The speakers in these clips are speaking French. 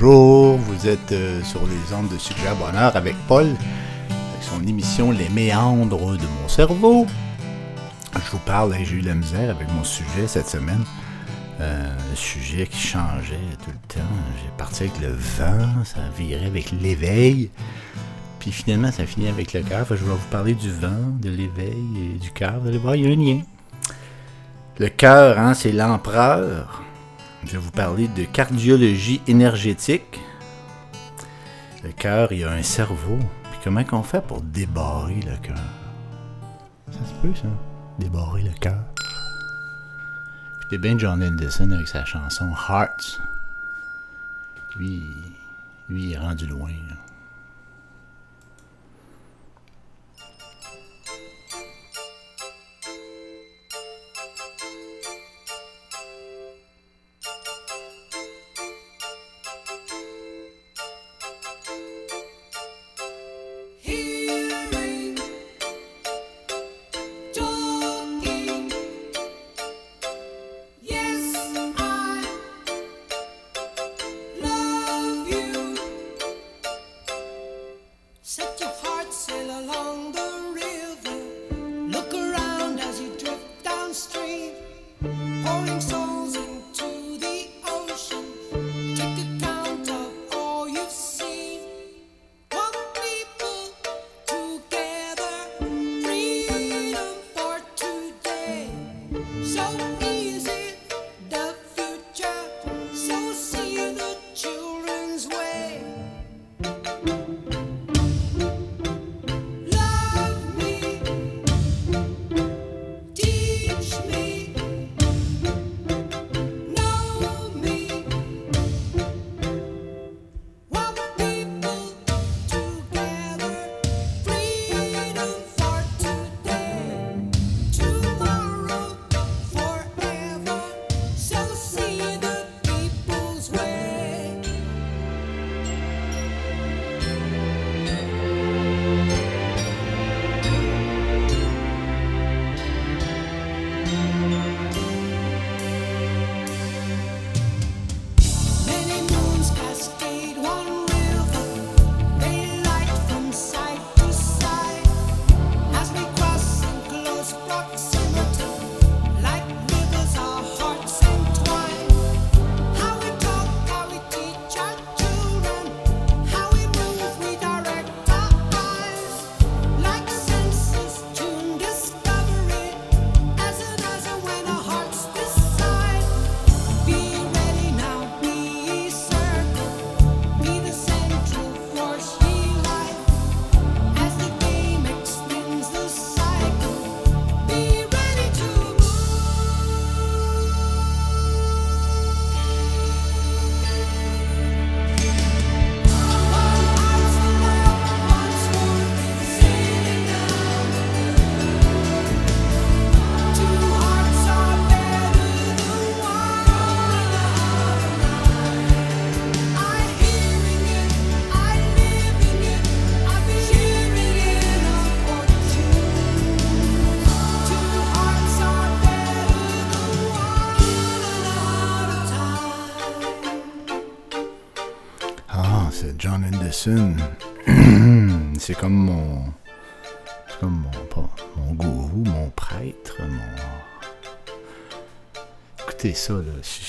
bonjour. Vous êtes euh, sur les ondes de Super Bonheur avec Paul, avec son émission Les méandres de mon cerveau. Je vous parle, j'ai eu la misère avec mon sujet cette semaine. Euh, le sujet qui changeait tout le temps. J'ai parti avec le vent, ça virait avec l'éveil. Puis finalement, ça finit avec le cœur. Je vais vous parler du vent, de l'éveil et du cœur. Vous allez voir, il y a un lien. Le cœur, hein, c'est l'empereur. Je vais vous parler de cardiologie énergétique. Le cœur, il y a un cerveau. Puis comment qu'on fait pour débarrer le cœur? Ça se peut, ça? Débarrer le cœur. Puis c'est bien John Anderson avec sa chanson Hearts. Lui, lui il est rendu loin.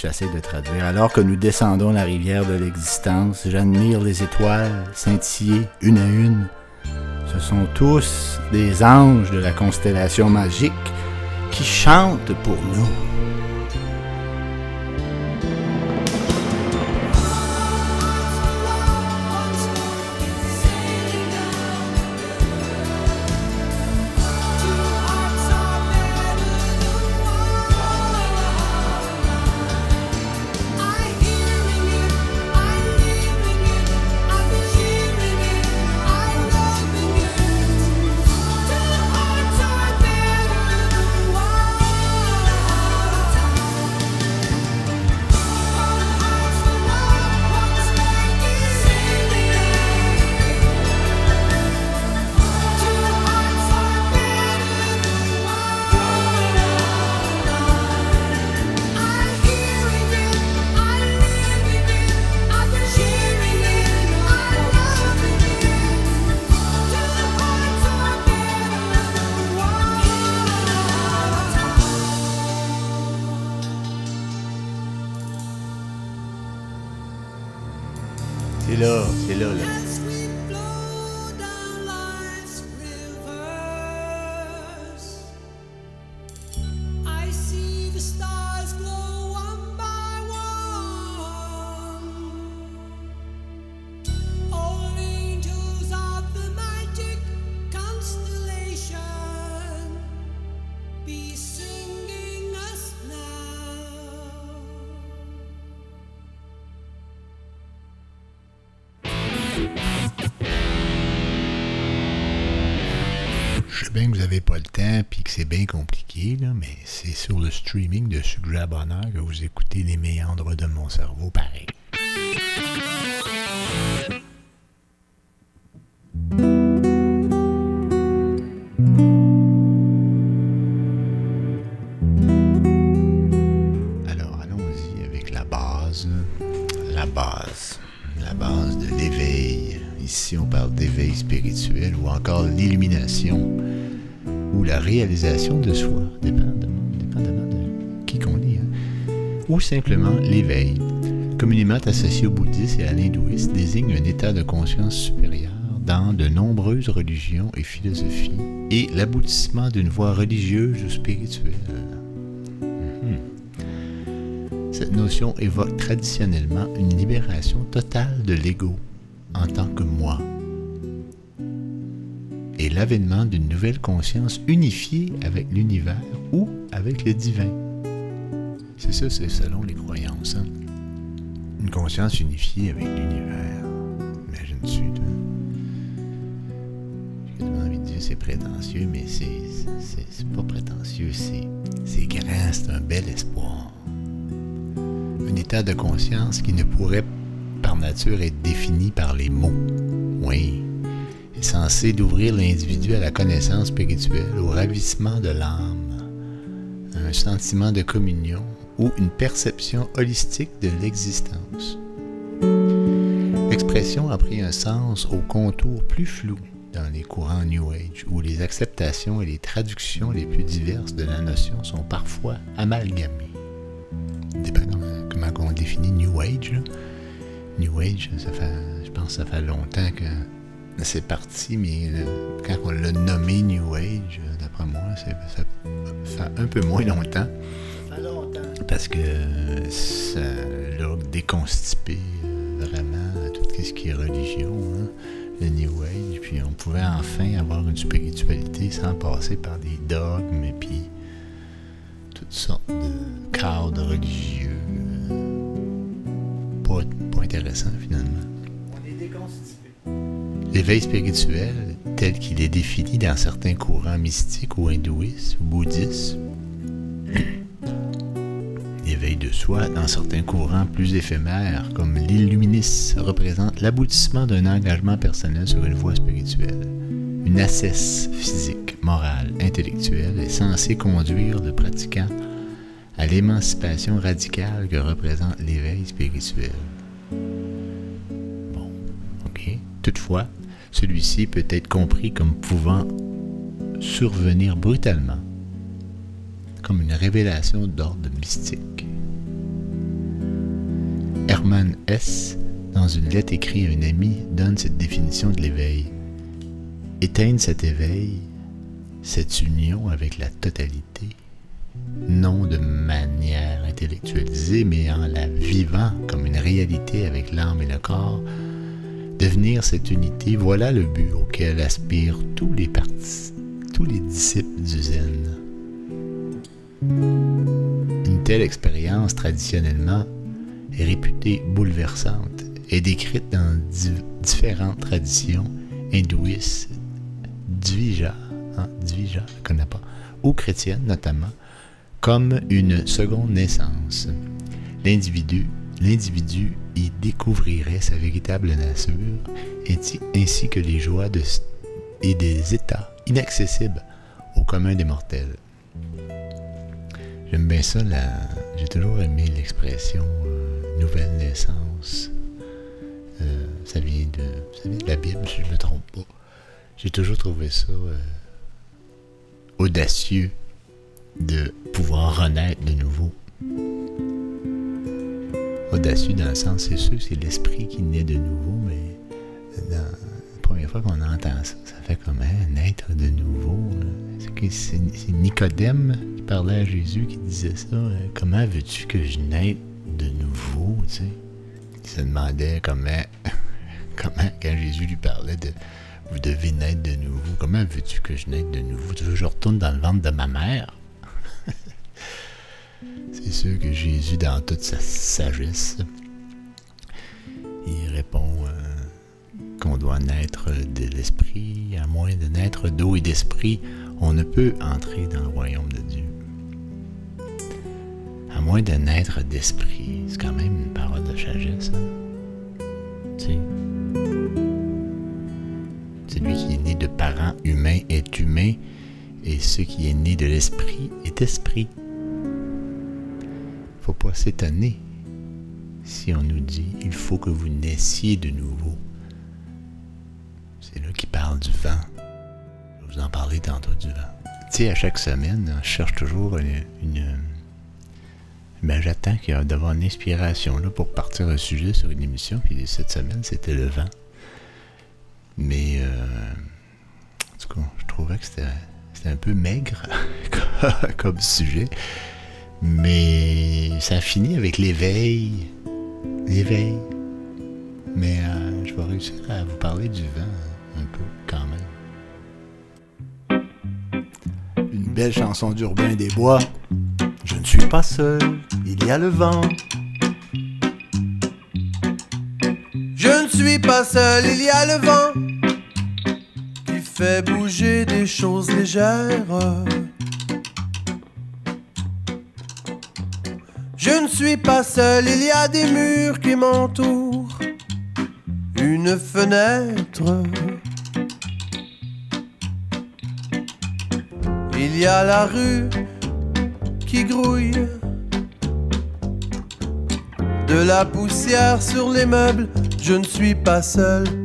J'essaie de traduire. Alors que nous descendons la rivière de l'existence, j'admire les étoiles scintiller une à une. Ce sont tous des anges de la constellation magique qui chantent pour nous. Bien que vous n'avez pas le temps puis que c'est bien compliqué, là, mais c'est sur le streaming de Suggère Bonheur que vous écoutez les méandres de mon cerveau pareil. Réalisation de soi, dépendamment, de qui qu'on est. hein. Ou simplement l'éveil, communément associé au bouddhisme et à l'hindouisme, désigne un état de conscience supérieur dans de nombreuses religions et philosophies et l'aboutissement d'une voie religieuse ou spirituelle. Mhm. Cette notion évoque traditionnellement une libération totale de l'ego en tant que moi et l'avènement d'une nouvelle conscience unifiée avec l'univers ou avec le divin. C'est ça, c'est selon les croyances. hein. Une conscience unifiée avec l'univers. Imagine-tu, toi. J'ai envie de dire c'est prétentieux, mais c'est, pas prétentieux, c'est, c'est grand, c'est un bel espoir. Un état de conscience qui ne pourrait par nature être défini par les mots. Oui, censé d'ouvrir l'individu à la connaissance spirituelle, au ravissement de l'âme, un sentiment de communion ou une perception holistique de l'existence. L'expression a pris un sens au contour plus flou dans les courants New Age, où les acceptations et les traductions les plus diverses de la notion sont parfois amalgamées. Dépendant comment on définit New Age. New Age, ça fait, je pense que ça fait longtemps que c'est parti, mais euh, quand on l'a nommé New Age, euh, d'après moi, ça fait un peu moins longtemps. Parce que euh, ça l'a déconstipé vraiment tout ce qui est religion, hein, le New Age. Puis on pouvait enfin avoir une spiritualité sans passer par des dogmes et puis toutes sortes de cadres religieux. Pas, pas intéressant finalement. L'éveil spirituel, tel qu'il est défini dans certains courants mystiques ou hindouistes ou bouddhistes, l'éveil de soi dans certains courants plus éphémères, comme l'illuminisme, représente l'aboutissement d'un engagement personnel sur une voie spirituelle. Une assesse physique, morale, intellectuelle est censée conduire le pratiquant à l'émancipation radicale que représente l'éveil spirituel. Bon, ok. Toutefois, celui-ci peut être compris comme pouvant survenir brutalement, comme une révélation d'ordre mystique. Hermann Hesse, dans une lettre écrite à un ami, donne cette définition de l'éveil. Éteindre cet éveil, cette union avec la totalité, non de manière intellectualisée, mais en la vivant comme une réalité avec l'âme et le corps, devenir cette unité, voilà le but auquel aspirent tous les tous les disciples du Zen. Une telle expérience, traditionnellement, est réputée bouleversante et décrite dans di- différentes traditions hindouistes, Dvija, hein, connais pas, ou chrétiennes notamment, comme une seconde naissance. L'individu, l'individu y découvrirait sa véritable nature ainsi, que les joies et des états inaccessibles au commun des mortels. J'aime bien ça, j'ai toujours aimé l'expression euh, nouvelle naissance. Euh, ça, vient de, ça vient de la Bible, je ne me trompe pas. J'ai toujours trouvé ça euh, audacieux de pouvoir renaître de nouveau. Audacieux dans le sens, c'est sûr, c'est l'esprit qui naît de nouveau, mais la première fois qu'on entend ça, ça fait comme hein, naître de nouveau. c'est Nicodème qui parlait à Jésus qui disait ça. euh, Comment veux-tu que je naisse de nouveau, tu sais? Il se demandait comment, comment quand Jésus lui parlait de vous devez naître de nouveau, comment veux-tu que je naisse de nouveau? Tu veux que je retourne dans le ventre de ma mère? C'est sûr que Jésus, dans toute sa sagesse, il répond euh, qu'on doit naître de l'esprit, à moins de naître d'eau et d'esprit, on ne peut entrer dans le royaume de Dieu. À moins de naître d'esprit, c'est quand même une parole de sagesse. hein? Celui qui est né de parents humains est humain, et ce qui est né de l'esprit est esprit. Faut pas s'étonner si on nous dit il faut que vous naissiez de nouveau. C'est là qu'il parle du vent. Je vais vous en parler tantôt du vent. Tu sais, à chaque semaine, je cherche toujours une. une- ben, j'attends qu'il y ait d'avoir une inspiration là pour partir un sujet sur une émission. Puis cette semaine, c'était le vent. Mais euh, en tout cas, je trouvais que c'était un peu maigre comme sujet. Mais ça a fini avec l'éveil. L'éveil. Mais euh, je vais réussir à vous parler du vent un peu quand même. Une belle chanson d'Urbain des Bois. Je ne suis pas seul, il y a le vent. Je ne suis pas seul, il y a le vent qui fait bouger des choses légères. Je ne suis pas seul, il y a des murs qui m'entourent, une fenêtre. Il y a la rue qui grouille, de la poussière sur les meubles, je ne suis pas seul.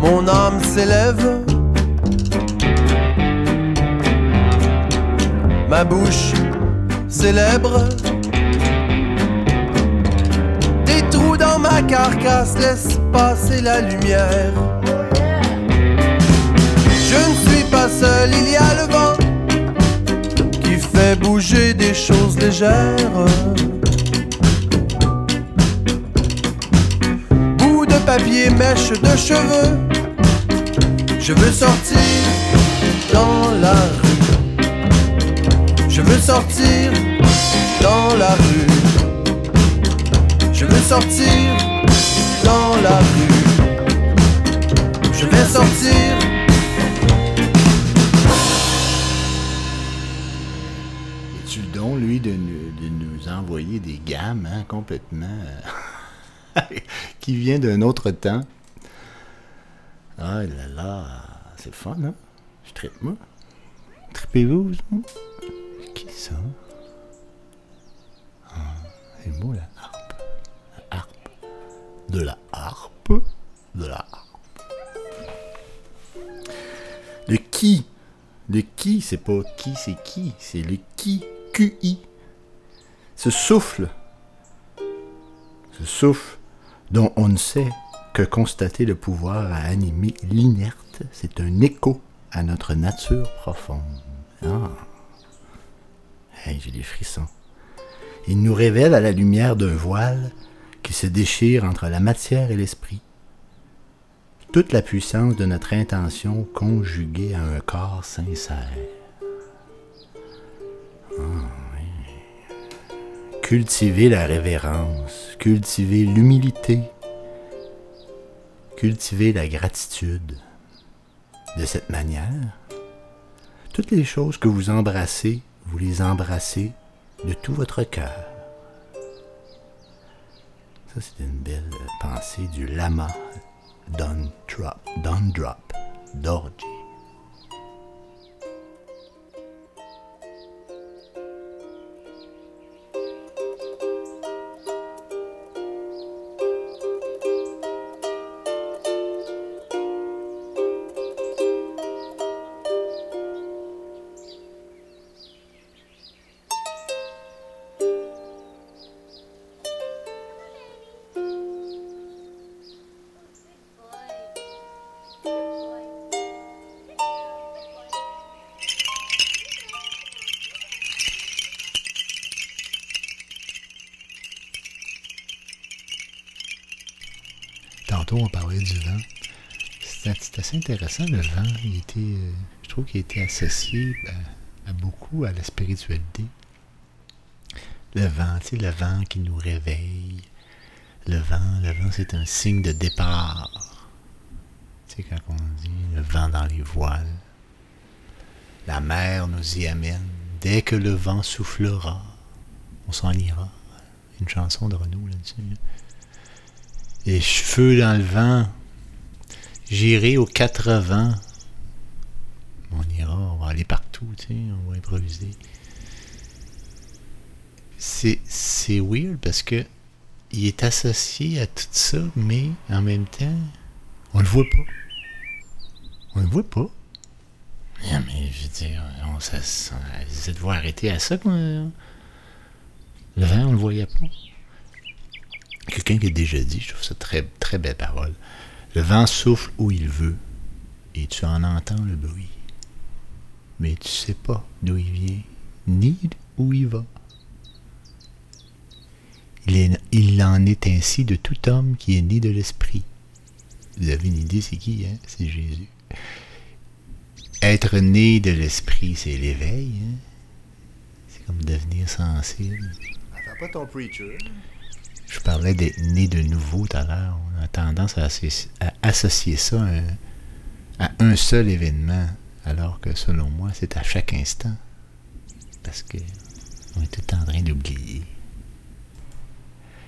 Mon âme s'élève. ma bouche célèbre. Des trous dans ma carcasse laissent passer la lumière. Je ne suis pas seul, il y a le vent qui fait bouger des choses légères. Papier, mèche de cheveux. Je veux sortir dans la rue. Je veux sortir dans la rue. Je veux sortir dans la rue. Je vais sortir. Es-tu le don, lui, de nous, de nous envoyer des gammes hein, complètement? qui vient d'un autre temps? Ah là là, c'est le fun, hein? Je trippe, moi. Trippez-vous, vous autres? Qui ça? Ah, c'est beau, la harpe. La harpe. De la harpe. De la harpe. Le qui? Le qui, c'est pas qui, c'est qui. C'est le qui. QI. Ce souffle. Ce souffle dont on ne sait que constater le pouvoir à animer l'inerte, c'est un écho à notre nature profonde. Ah. Hey, j'ai des frissons. Il nous révèle à la lumière d'un voile qui se déchire entre la matière et l'esprit. Toute la puissance de notre intention conjuguée à un corps sincère. Ah. Cultiver la révérence, cultiver l'humilité, cultiver la gratitude. De cette manière, toutes les choses que vous embrassez, vous les embrassez de tout votre cœur. Ça, c'est une belle pensée du lama Don Drop, Dorji. Assez intéressant, le vent. Il était, euh, je trouve qu'il était associé à, à beaucoup à la spiritualité. Le vent, tu sais, le vent qui nous réveille. Le vent, le vent, c'est un signe de départ. Tu sais, quand on dit le vent dans les voiles. La mer nous y amène. Dès que le vent soufflera, on s'en ira. Une chanson de Renaud là-dessus. là. Les cheveux dans le vent. J'irai aux quatre vents. On ira, on va aller partout, tu sais, on va improviser. C'est, c'est weird parce que il est associé à tout ça, mais en même temps, on le voit pas. On le voit pas. Non, mais je veux dire, on, ça, ça, essaie de voir arrêter à ça. Le vent, on le voyait pas. Quelqu'un qui a déjà dit, je trouve ça très, très belle parole. Le vent souffle où il veut et tu en entends le bruit. Mais tu sais pas d'où il vient, ni où il va. Il, en est ainsi de tout homme qui est né de l'esprit. Vous avez une idée, c'est qui, hein? C'est Jésus. Être né de l'esprit, c'est l'éveil. hein? C'est comme devenir sensible. Je parlais d'être né de nouveau tout à l'heure. On a tendance à, associ- à associer ça à un, seul événement, alors que selon moi, c'est à chaque instant. Parce que on est tout en train d'oublier.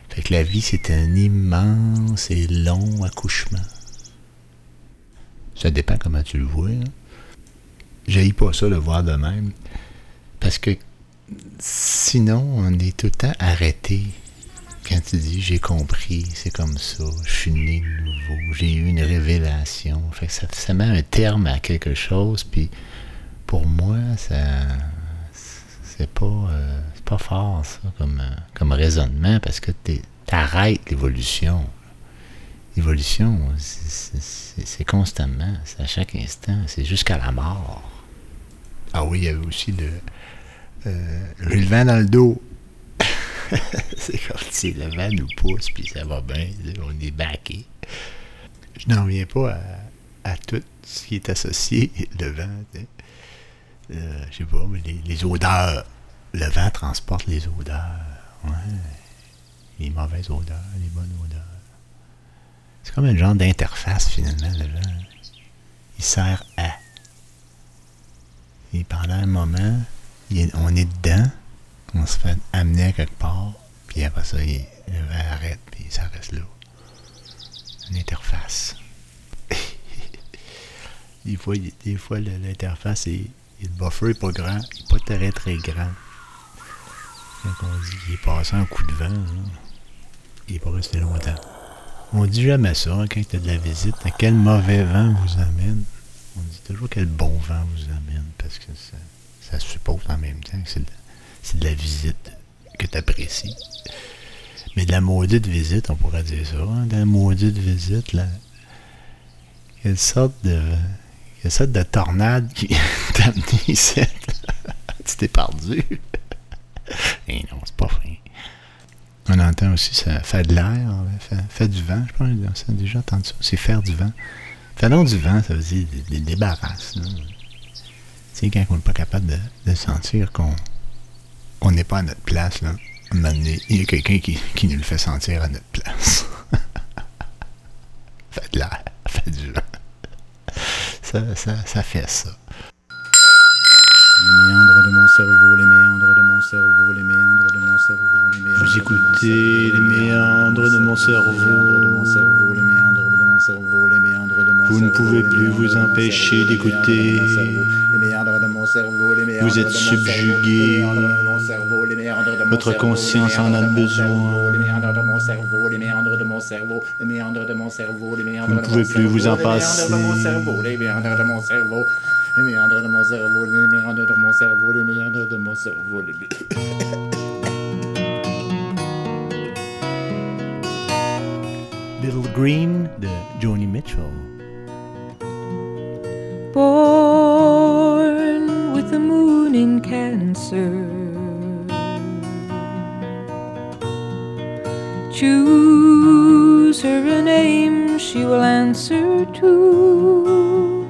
Fait que la vie, c'est un immense et long accouchement. Ça dépend comment tu le vois. Hein. J'haïs pas ça, le voir de même. Parce que sinon, on est tout le temps arrêté quand tu dis j'ai compris, c'est comme ça, je suis né de nouveau, j'ai eu une révélation. Ça, ça met un terme à quelque chose, puis pour moi, ça c'est pas euh, pas fort ça comme, euh, comme raisonnement parce que tu arrêtes l'évolution. L'évolution, c'est- constamment, c'est à chaque instant, c'est jusqu'à la mort. Ah oui, il y avait aussi le, euh, le vent dans le dos. c'est comme si le vent nous pousse, puis ça va bien, on est backé. Je n'en reviens pas à, tout ce qui est associé, le vent. sais. Euh, je sais pas, mais les, odeurs. Le vent transporte les odeurs. Les mauvaises odeurs, les bonnes odeurs. C'est comme un genre d'interface, finalement, le vent. Il sert à. Et pendant un moment, on est dedans, on se fait amener quelque part, puis après ça, il- le arrête, puis ça reste là. Une interface. des fois, des fois le- l'interface, est, le buffer n'est pas grand, il n'est pas très très grand. Quand on dit qu'il est passé un coup de vent, hein, il n'est pas resté longtemps. On dit jamais ça hein, quand tu as de la visite. À quel mauvais vent vous amène? On dit toujours quel bon vent vous amène parce que ça, ça suppose en même temps que c'est de, c'est de la visite que tu apprécies. Mais de la maudite visite, on pourrait dire ça. hein, de la maudite visite, là. Quelle sorte de. Quelle sorte de tornade qui t'a amené ici. tu t'es perdu. Et non, c'est pas fin. On entend aussi ça fait de l'air, fait, du vent, je pense que j'ai déjà entendu ça. C'est faire du vent. Faire donc du vent, ça veut dire des, des débarrasses. Tu sais, quand on n'est pas capable de sentir qu'on on n'est pas à notre place, là. un moment donné, il y a quelqu'un qui, qui nous le fait sentir à notre place. Faites l'air, faites du ça, ça, ça fait ça. Les méandres de mon cerveau, les méandres de mon cerveau, les méandres de mon cerveau, les méandres Vous de mon écoutez cerveau, les méandres de mon cerveau. les méandres de mon cerveau, les Vous ne pouvez plus vous empêcher d'écouter. Vous êtes subjugué. Votre conscience en a besoin. Vous ne pouvez plus vous en passer. les méandres de mon cerveau, les méandres de mon cerveau, les méandres de mon cerveau, les Little Green de Joni Mitchell. Born with the moon in Cancer. Choose her a name she will answer to.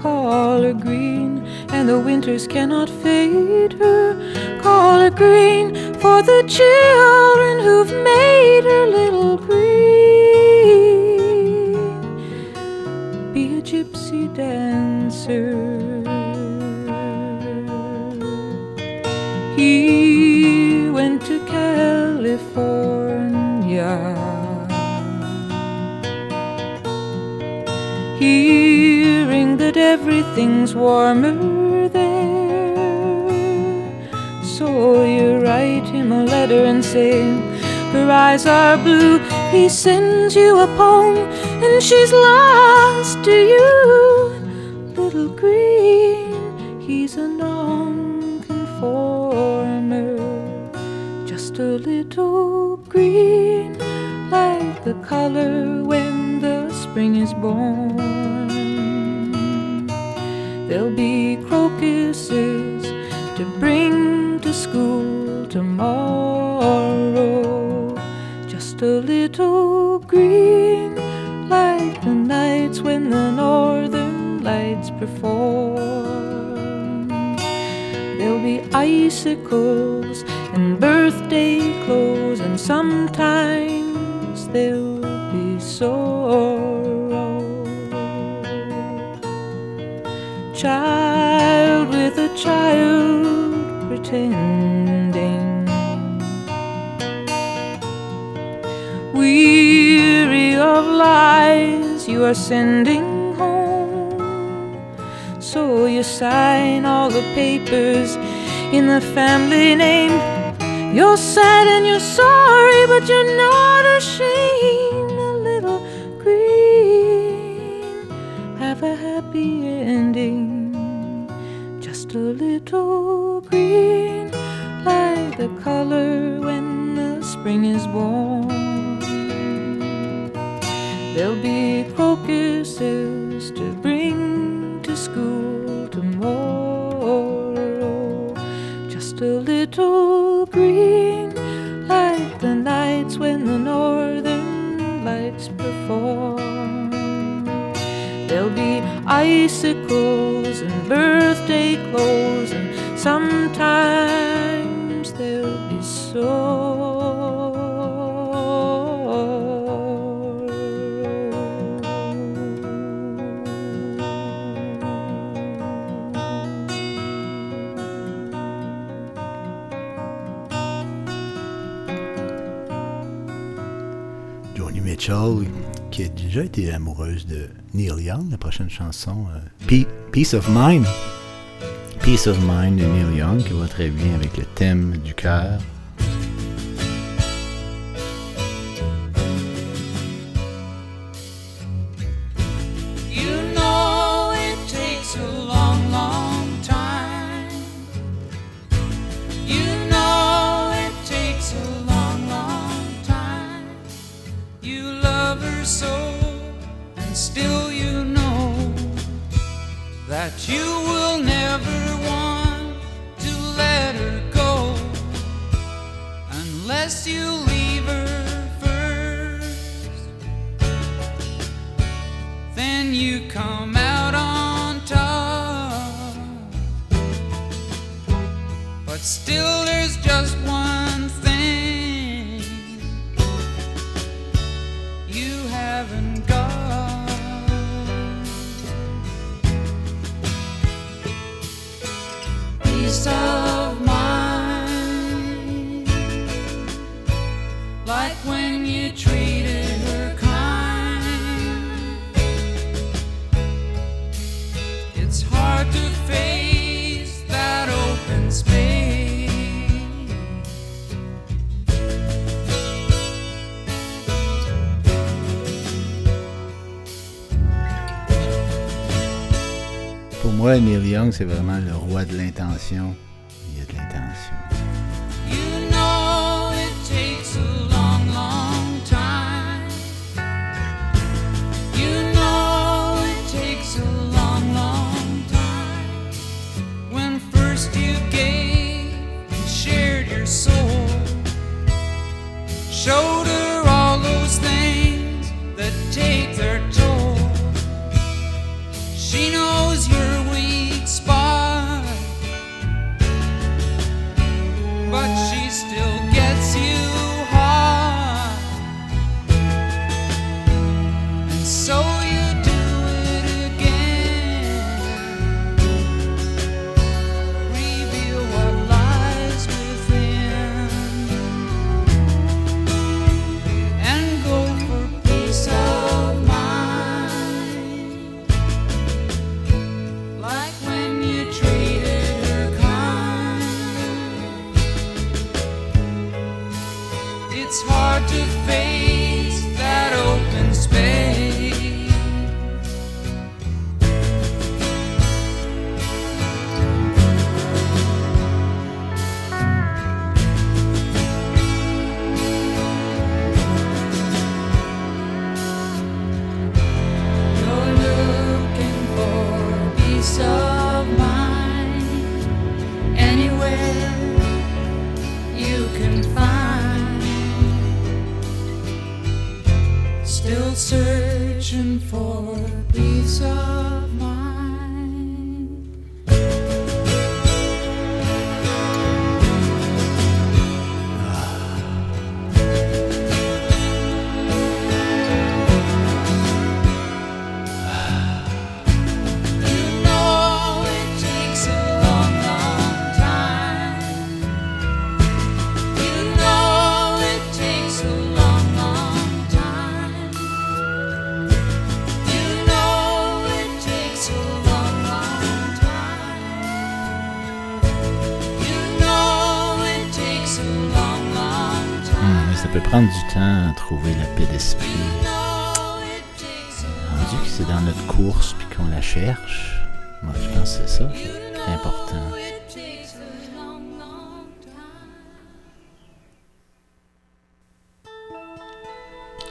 Call her green, and the winters cannot fade her. Call her green for the children who've made her little green dancer. He went to California. Hearing that everything's warmer there. So you write him a letter and say, Her eyes are blue. He sends you a poem, and she's lost to you. Little green, he's a non-conformer. Just a little green, like the color when the spring is born. There'll be crocuses to bring to school tomorrow. Just a little green, like the nights when the northern lights perform. There'll be icicles and birthday clothes, and sometimes there'll be sorrow. Child with a child pretending. Weary of lies you are sending. You sign all the papers in the family name. You're sad and you're sorry, but you're not ashamed. A little green, have a happy ending. Just a little green, like the color when the spring is born. There'll be crocuses green, like the nights when the northern lights perform. There'll be icicles and birthday clothes, and sometimes there'll be Joni Qui a déjà été amoureuse de Neil Young, la prochaine chanson, euh, Pe- Peace of Mind. Peace of Mind de Neil Young, qui va très bien avec le thème du cœur. Moi, Neil Young, c'est vraiment le roi de l'intention.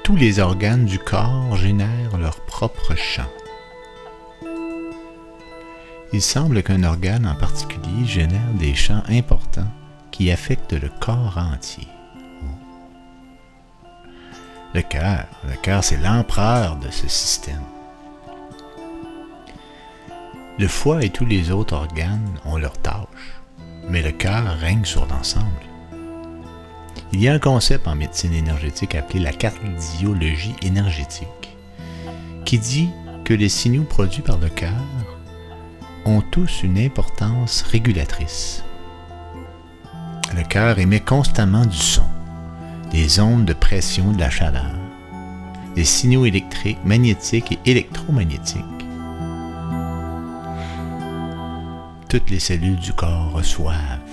Tous les organes du corps génèrent leur propre chant. Il semble qu'un organe en particulier génère des chants importants qui affectent le corps entier. Le cœur, le cœur c'est l'empereur de ce système. Le foie et tous les autres organes ont leurs tâches, mais le cœur règne sur l'ensemble. Il y a un concept en médecine énergétique appelé la cardiologie énergétique, qui dit que les signaux produits par le cœur ont tous une importance régulatrice. Le cœur émet constamment du son, des ondes de pression de la chaleur, des signaux électriques, magnétiques et électromagnétiques. Toutes les cellules du corps reçoivent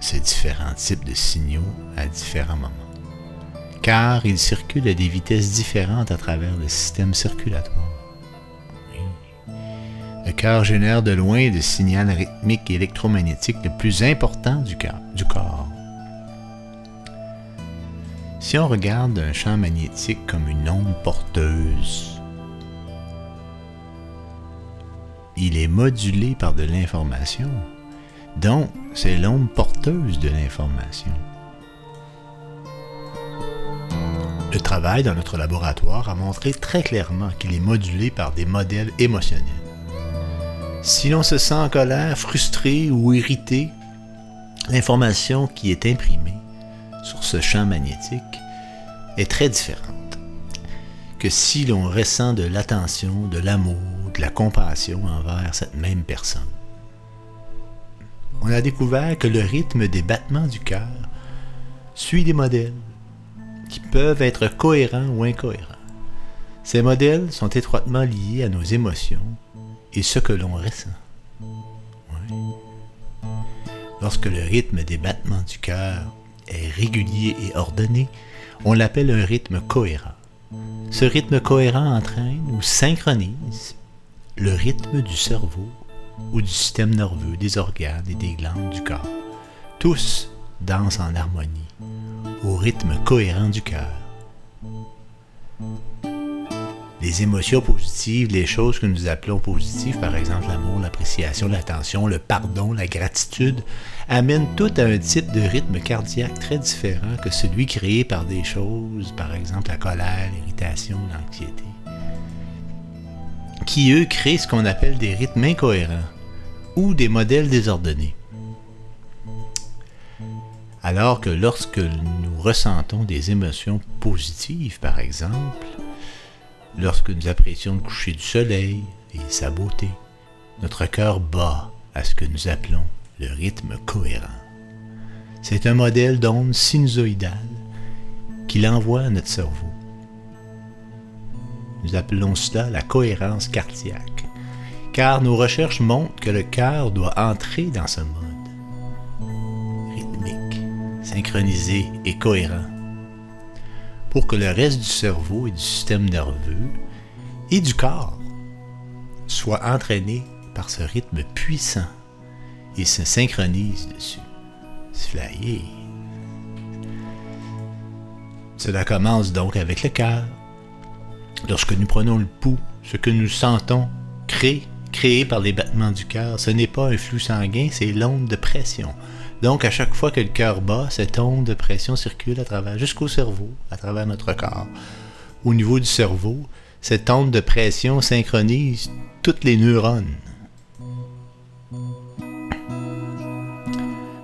ces différents types de signaux à différents moments, car ils circulent à des vitesses différentes à travers le système circulatoire. Le cœur génère de loin le signal rythmique et électromagnétique le plus important du, du corps. Si on regarde un champ magnétique comme une onde porteuse, il est modulé par de l'information. Donc, c'est l'onde porteuse de l'information. Le travail dans notre laboratoire a montré très clairement qu'il est modulé par des modèles émotionnels. Si l'on se sent en colère, frustré ou irrité, l'information qui est imprimée sur ce champ magnétique est très différente que si l'on ressent de l'attention, de l'amour, de la compassion envers cette même personne. On a découvert que le rythme des battements du cœur suit des modèles qui peuvent être cohérents ou incohérents. Ces modèles sont étroitement liés à nos émotions et ce que l'on ressent. Lorsque le rythme des battements du cœur est régulier et ordonné, on l'appelle un rythme cohérent. Ce rythme cohérent entraîne ou synchronise le rythme du cerveau ou du système nerveux, des organes et des glandes du corps. Tous dansent en harmonie au rythme cohérent du cœur. Les émotions positives, les choses que nous appelons positives, par exemple l'amour, l'appréciation, l'attention, le pardon, la gratitude, amènent tout à un type de rythme cardiaque très différent que celui créé par des choses, par exemple la colère, l'irritation, l'anxiété, qui eux créent ce qu'on appelle des rythmes incohérents ou des modèles désordonnés. Alors que lorsque nous ressentons des émotions positives, par exemple, lorsque nous apprécions le coucher du soleil et sa beauté, notre cœur bat à ce que nous appelons le rythme cohérent. C'est un modèle d'onde sinusoïdale qu'il envoie à notre cerveau. Nous appelons cela la cohérence cardiaque, car nos recherches montrent que le cœur doit entrer dans ce mode rythmique, synchronisé et cohérent pour que le reste du cerveau et du système nerveux et du corps soit entraîné par ce rythme puissant et se synchronise dessus. Flyé. Cela commence donc avec le cœur. Lorsque nous prenons le pouls, ce que nous sentons créé, par les battements du cœur, ce n'est pas un flux sanguin, c'est l'onde de pression. Donc, à chaque fois que le cœur bat, cette onde de pression circule à travers, jusqu'au cerveau, à travers notre corps. Au niveau du cerveau, cette onde de pression synchronise toutes les neurones.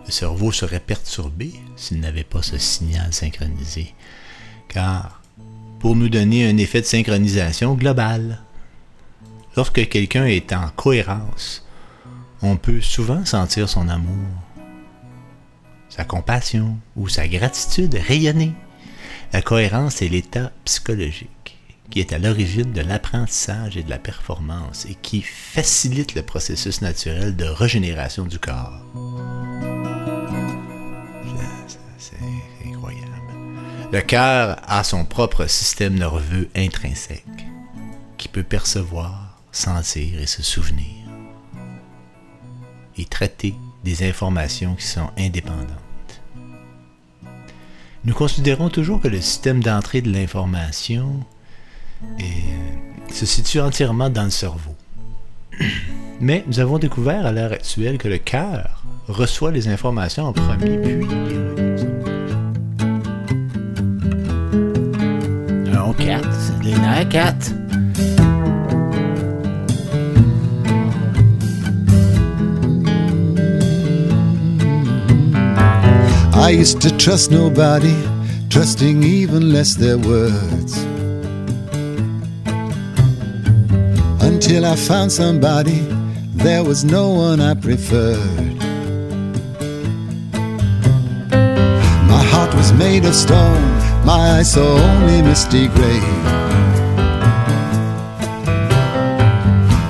Le cerveau serait perturbé s'il n'avait pas ce signal synchronisé, car pour nous donner un effet de synchronisation global, lorsque quelqu'un est en cohérence, on peut souvent sentir son amour, sa compassion ou sa gratitude rayonner. La cohérence est l'état psychologique qui est à l'origine de l'apprentissage et de la performance et qui facilite le processus naturel de régénération du corps. Le cœur a son propre système nerveux intrinsèque qui peut percevoir, sentir et se souvenir et traiter des informations qui sont indépendantes. Nous considérons toujours que le système d'entrée de l'information se situe entièrement dans le cerveau. Mais nous avons découvert à l'heure actuelle que le cœur reçoit les informations en premier, puis Non, 4, c'est des 4. I used to trust nobody, trusting even less their words. Until I found somebody, there was no one I preferred. My heart was made of stone, my only misty gray.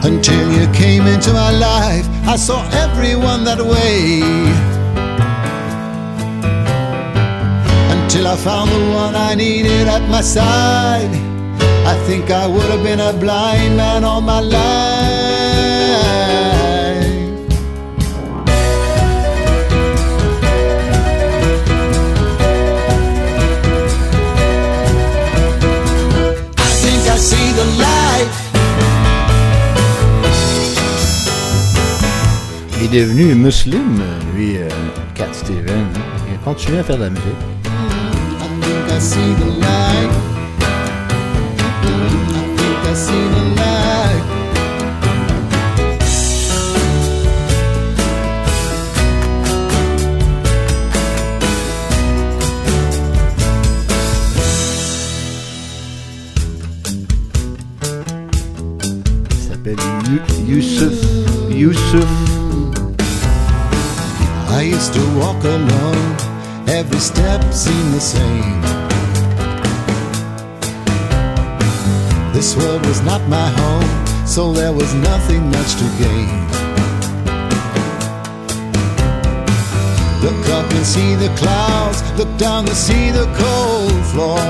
Until you came into my life, I saw everyone that way. Until I found the one I needed at my side. I think I would have been a blind man all my life. Devenu musulman, lui, euh, Cat Steven. Il a continué à faire de la musique. I think I s'appelle alone, every step seemed the same. This world was not my home, so there was nothing much to gain. Look up and see the clouds, look down to see the cold floor.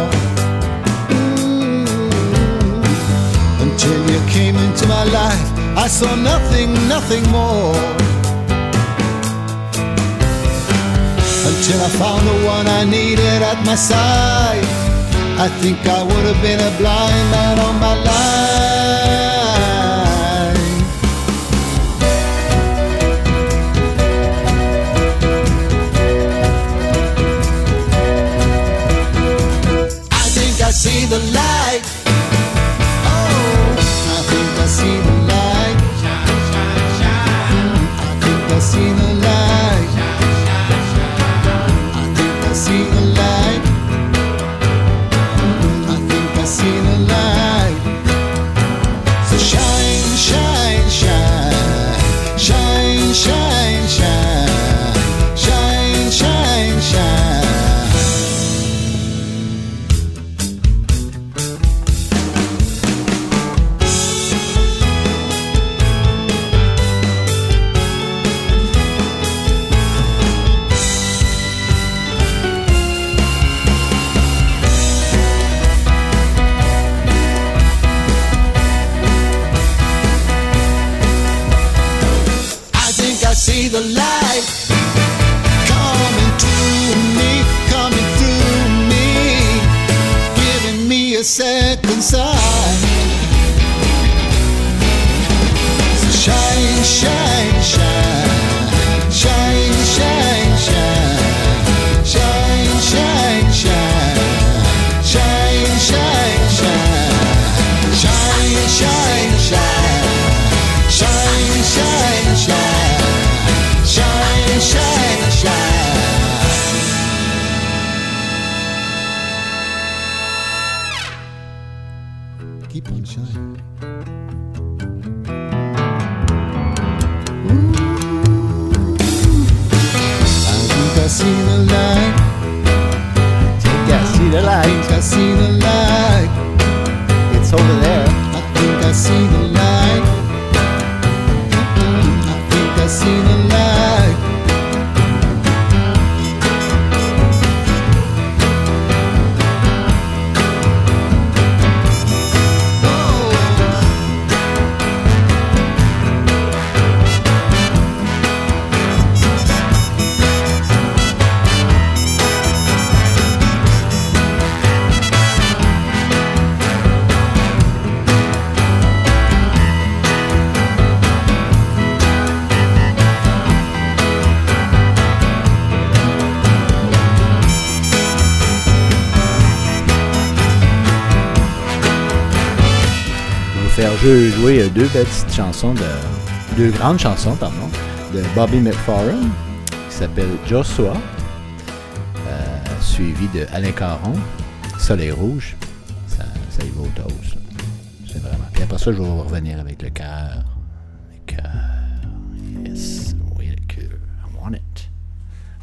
Until you came into my life, I saw nothing, nothing more. Until I found the one I needed at my side. I think I would have been a blind man all my life. I think I see the light. Chansons de. Deux grandes chansons, pardon, de Bobby McFarlane, qui s'appelle Joshua, euh, suivi de Alain Caron, Soleil Rouge. Ça, y va au toast. C'est vraiment. Puis après ça, je vais revenir avec le cœur. Le cœur. Yes. I want it.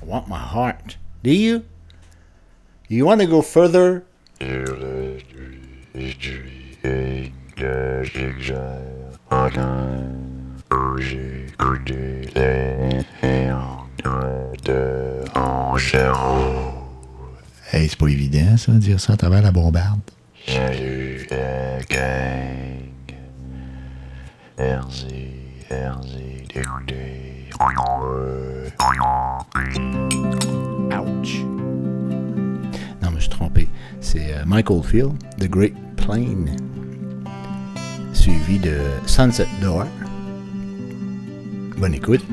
I want my heart. Do you? You want to go further? Dire ça à travers la bombarde. Ouch. Non, mais je suis trompé. C'est euh, Michael Field, The Great Plain, suivi de Sunset Door. Bonne écoute.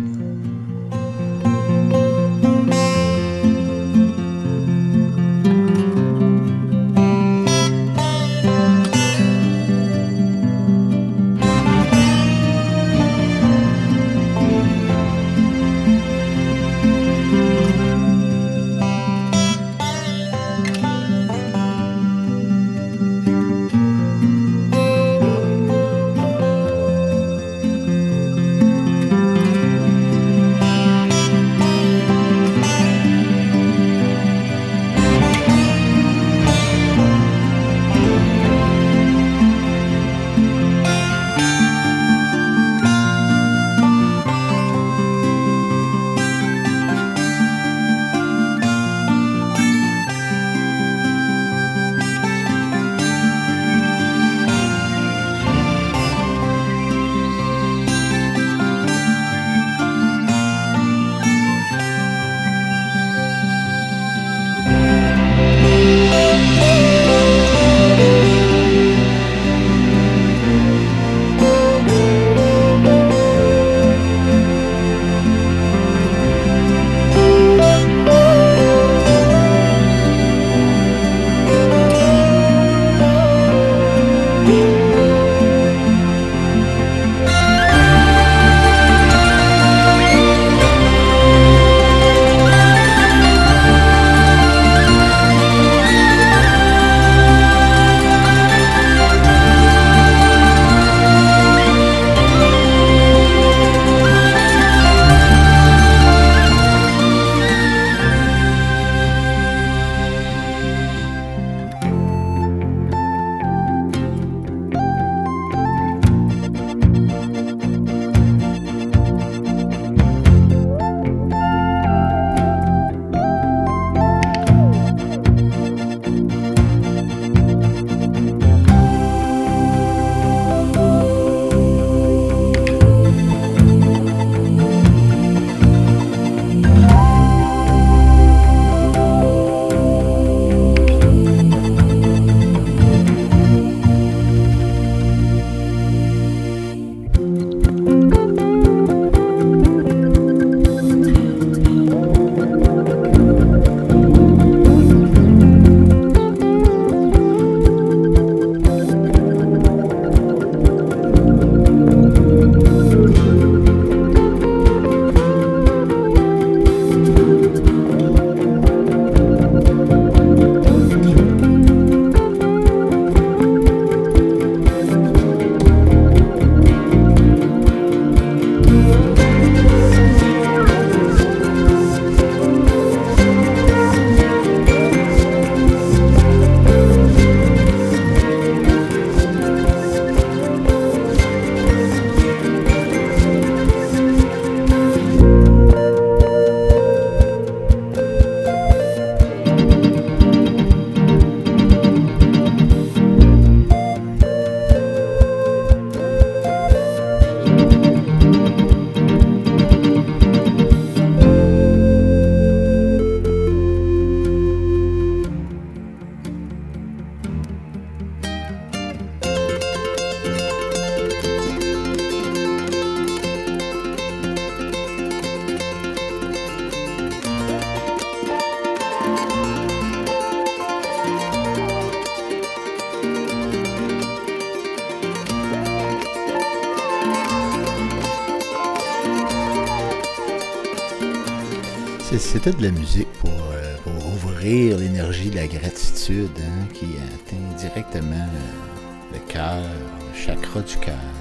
De la musique pour, euh, pour ouvrir l'énergie de la gratitude hein, qui atteint directement euh, le cœur, le chakra du cœur.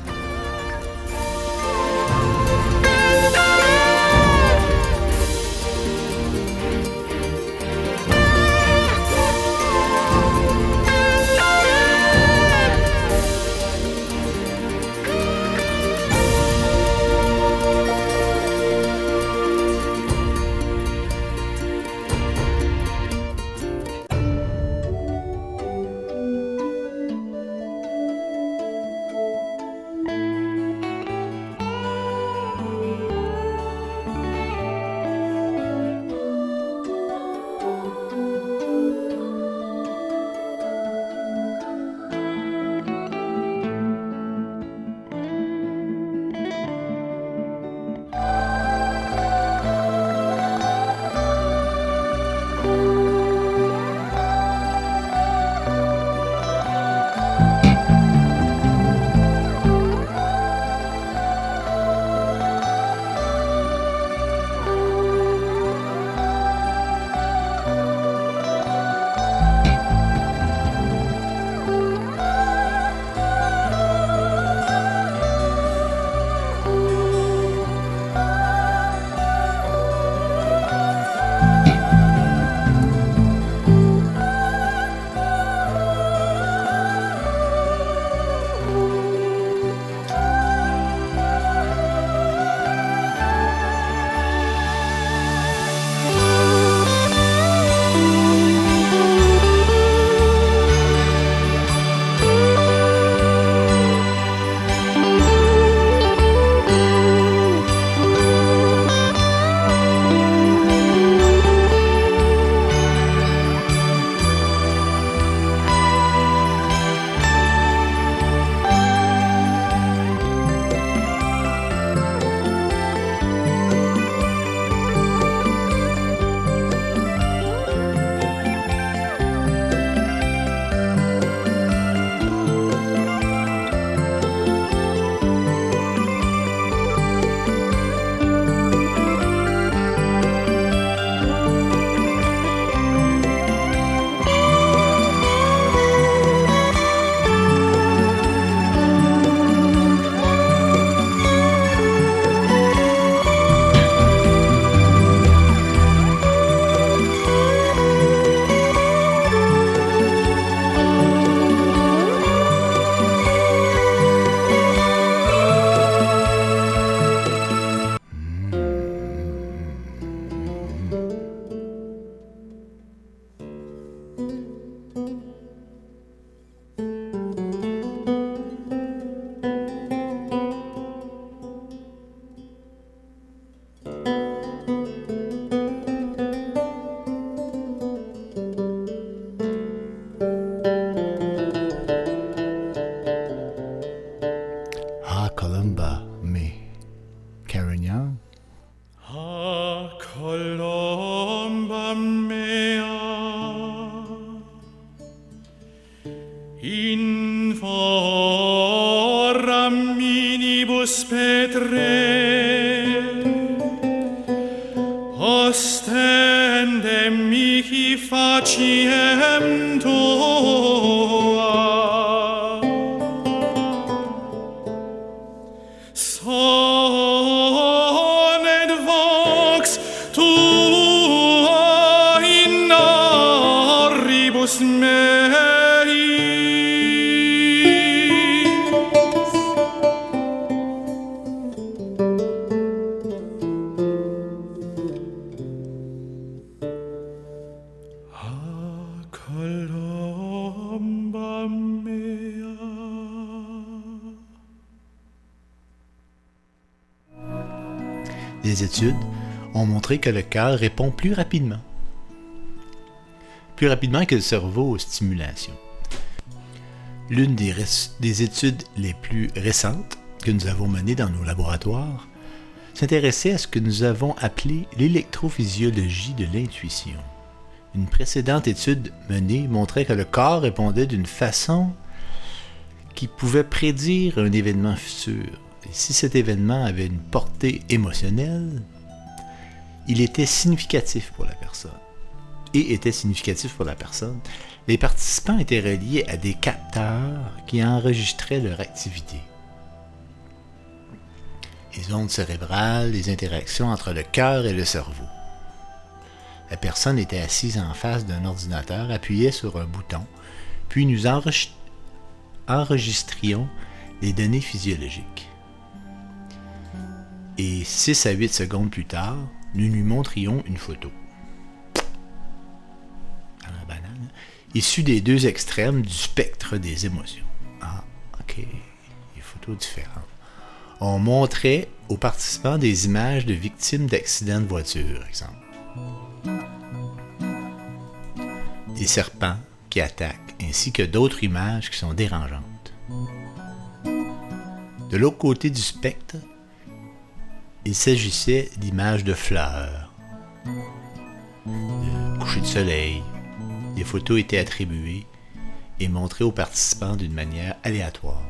Des études ont montré que le cœur répond plus rapidement. Plus rapidement que le cerveau aux stimulations. L'une des études les plus récentes que nous avons menées dans nos laboratoires s'intéressait à ce que nous avons appelé l'électrophysiologie de l'intuition. Une précédente étude menée montrait que le corps répondait d'une façon qui pouvait prédire un événement futur. Si cet événement avait une portée émotionnelle, il était significatif pour la personne. Et était significatif pour la personne. Les participants étaient reliés à des capteurs qui enregistraient leur activité. Les ondes cérébrales, les interactions entre le cœur et le cerveau. La personne était assise en face d'un ordinateur, appuyait sur un bouton, puis nous enregist- enregistrions les données physiologiques. Et 6 à 8 secondes plus tard, nous lui montrions une photo. Dans la banane, issue des deux extrêmes du spectre des émotions. Ah, ok. Des photos différentes. On montrait aux participants des images de victimes d'accidents de voiture, exemple. Des serpents qui attaquent, ainsi que d'autres images qui sont dérangeantes. De l'autre côté du spectre, il s'agissait d'images de fleurs, de coucher de soleil. Des photos étaient attribuées et montrées aux participants d'une manière aléatoire.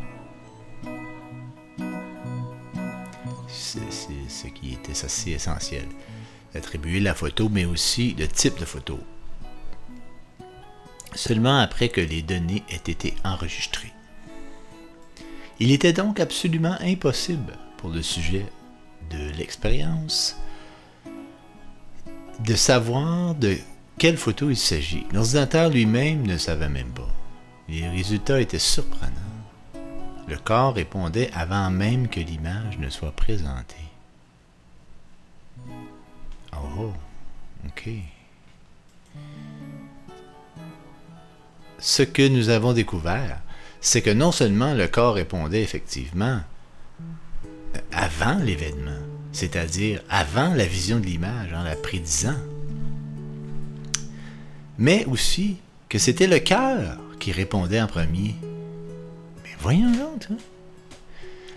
C'est ce qui était assez essentiel. Attribuer la photo, mais aussi le type de photo. Seulement après que les données aient été enregistrées. Il était donc absolument impossible pour le sujet de l'expérience de savoir de quelle photo il s'agit. L'ordinateur lui-même ne savait même pas. Les résultats étaient surprenants. Le corps répondait avant même que l'image ne soit présentée. Oh, ok. Ce que nous avons découvert, c'est que non seulement le corps répondait effectivement avant l'événement, c'est-à-dire avant la vision de l'image, en la prédisant, mais aussi que c'était le cœur qui répondait en premier. Mais voyons donc. hein.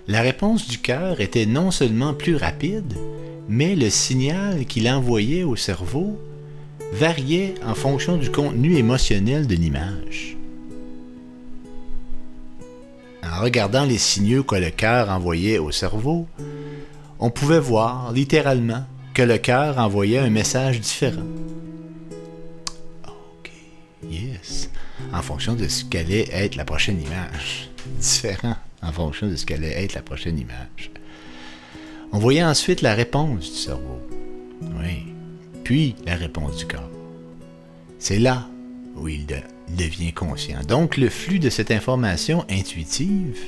La réponse du cœur était non seulement plus rapide, mais le signal qu'il envoyait au cerveau variait en fonction du contenu émotionnel de l'image. En regardant les signaux que le cœur envoyait au cerveau, on pouvait voir littéralement que le cœur envoyait un message différent. Ok, yes. En fonction de ce qu'allait être la prochaine image. Différent en fonction de ce qu'allait être la prochaine image. On voyait ensuite la réponse du cerveau. Oui. Puis la réponse du corps. C'est là où il, de- devient conscient. Donc le flux de cette information intuitive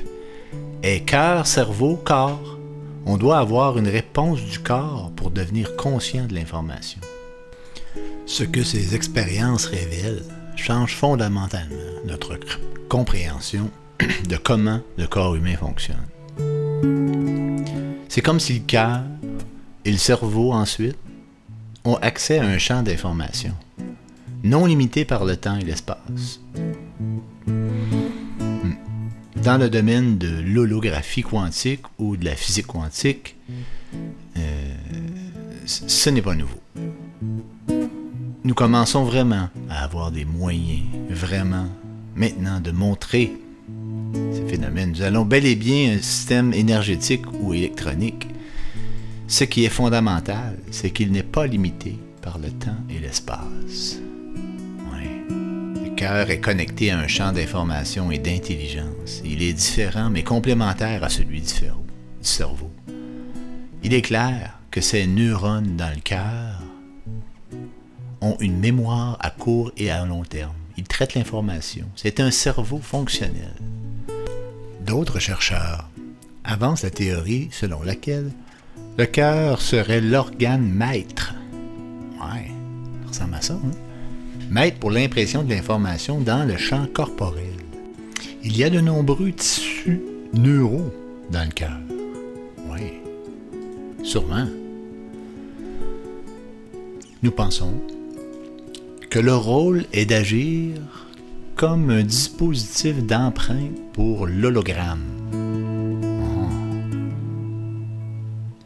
est cœur, cerveau, corps. On doit avoir une réponse du corps pour devenir conscient de l'information. Ce que ces expériences révèlent change fondamentalement notre compréhension de comment le corps humain fonctionne. C'est comme si le cœur et le cerveau ensuite ont accès à un champ d'information, non limité par le temps et l'espace. Hmm. Dans le domaine de l'holographie quantique ou de la physique quantique, euh, ce n'est pas nouveau. Nous commençons vraiment à avoir des moyens, vraiment, maintenant, de montrer ces phénomènes. Nous allons bel et bien un système énergétique ou électronique. Ce qui est fondamental, c'est qu'il n'est pas limité par le temps et l'espace. Cœur est connecté à un champ d'information et d'intelligence. Il est différent mais complémentaire à celui du cerveau. Il est clair que ces neurones dans le cœur ont une mémoire à court et à long terme. Ils traitent l'information. C'est un cerveau fonctionnel. D'autres chercheurs avancent la théorie selon laquelle le cœur serait l'organe maître. Ouais, ça ressemble à ça, hein? Maître pour l'impression de l'information dans le champ corporel. Il y a de nombreux tissus neuraux dans le cœur. Oui, sûrement. Nous pensons que le rôle est d'agir comme un dispositif d'empreinte pour l'hologramme.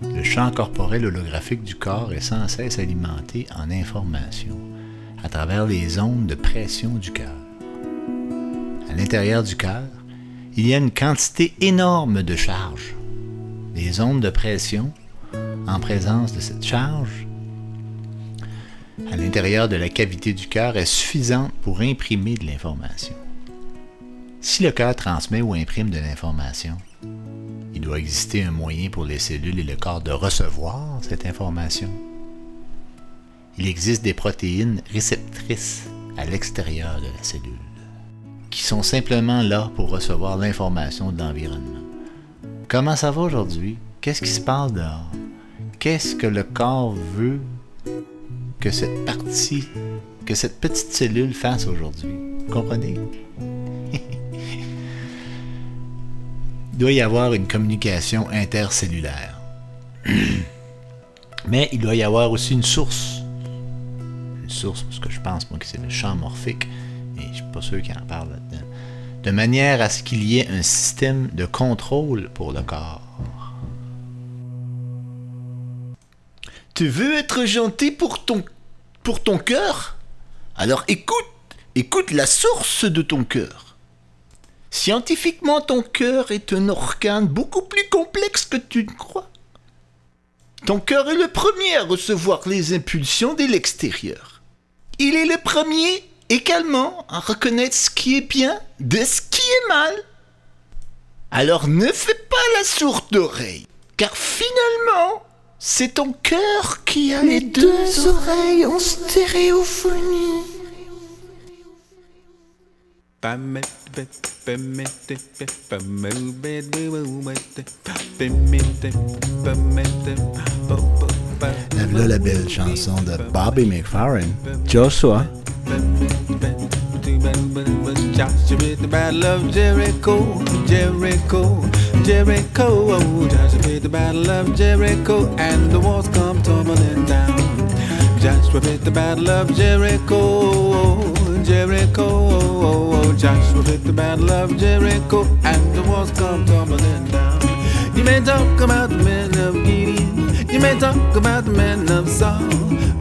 Oh. Le champ corporel holographique du corps est sans cesse alimenté en information à travers les ondes de pression du cœur. À l'intérieur du cœur, il y a une quantité énorme de charges. Les ondes de pression, en présence de cette charge, à l'intérieur de la cavité du cœur est suffisante pour imprimer de l'information. Si le cœur transmet ou imprime de l'information, il doit exister un moyen pour les cellules et le corps de recevoir cette information. Il existe des protéines réceptrices à l'extérieur de la cellule, qui sont simplement là pour recevoir l'information de l'environnement. Comment ça va aujourd'hui? Qu'est-ce qui se passe dehors? Qu'est-ce que le corps veut que cette partie, que cette petite cellule fasse aujourd'hui? Vous comprenez? il doit y avoir une communication intercellulaire. Mais il doit y avoir aussi une source. Source, parce que je pense moi que c'est le champ morphique, et je suis pas sûr qu'il en parle là-dedans. De manière à ce qu'il y ait un système de contrôle pour le corps. Tu veux être gentil pour ton, pour ton cœur? Alors écoute, écoute la source de ton cœur. Scientifiquement, ton cœur est un organe beaucoup plus complexe que tu ne crois. Ton cœur est le premier à recevoir les impulsions de l'extérieur. Il est le premier également à reconnaître ce qui est bien de ce qui est mal. Alors ne fais pas la sourde oreille, car finalement, c'est ton cœur qui a les deux oreilles en stéréophonie. La voilà la belle chanson de Bobby McFerrin, Joshua. Joshua with the battle of Jericho, Jericho, Jericho. Joshua with the battle of Jericho, and the walls come tumbling down. Joshua with the battle of Jericho, Jericho. Joshua with the battle of Jericho, and the walls come tumbling down. You may talk about the men of Gideon, you may talk about the men of Saul,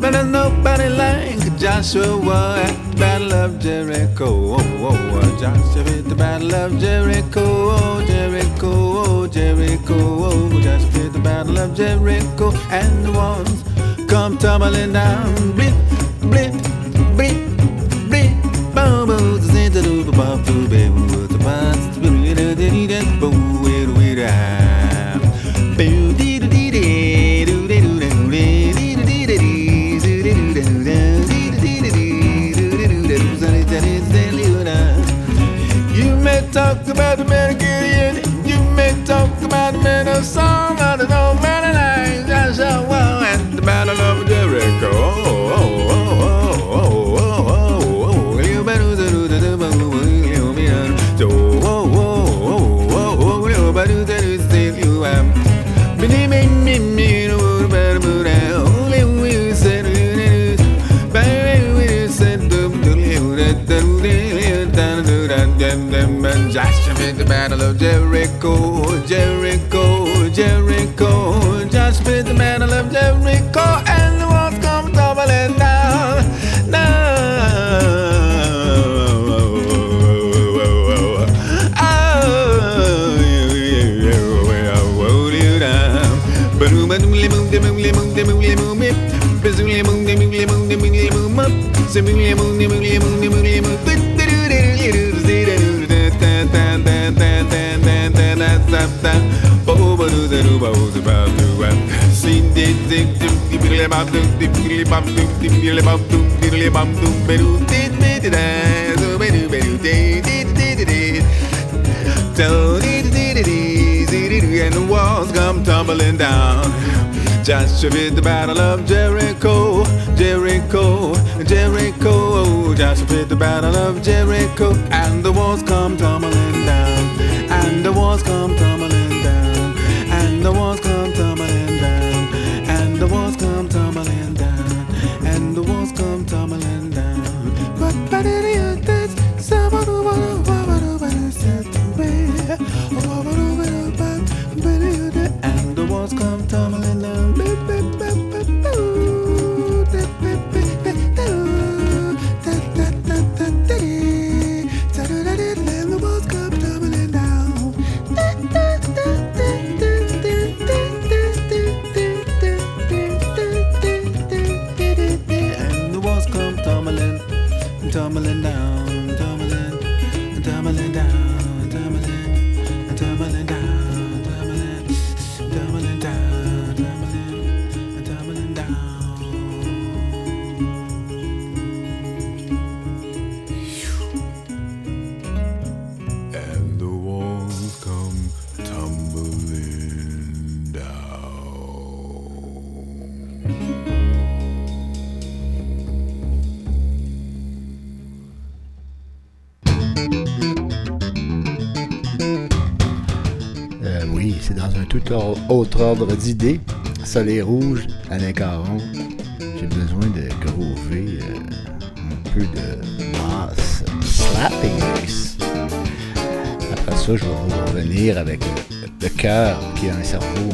but there's nobody like Joshua at the battle of Jericho. Oh, oh, oh, Joshua at the battle of Jericho, oh, Jericho, oh, Jericho, oh, Joshua at the battle of Jericho, and the walls come tumbling down. Blip, blip, blip, blip, boom, boom, the center of the bomb, to be with the past, boo, dee, about the man of Gideon, you. May talk about the man of song, I don't know, man, and I, Joshua the battle of Jericho, Jericho, Jericho. Joshua with the battle of Jericho, and the walls come tumbling down, down. Oh, you, you, you, and the walls come tumbling down. Joshua with the battle of Jericho, Jericho, Jericho. Joshua with the battle of Jericho, and the walls come tumbling down, and the walls come tumbling autre ordre d'idées. Soleil rouge, Alain. J'ai besoin de groover euh, un peu de basse slapping. Après ça, je vais revenir avec le, le cœur qui a un cerveau.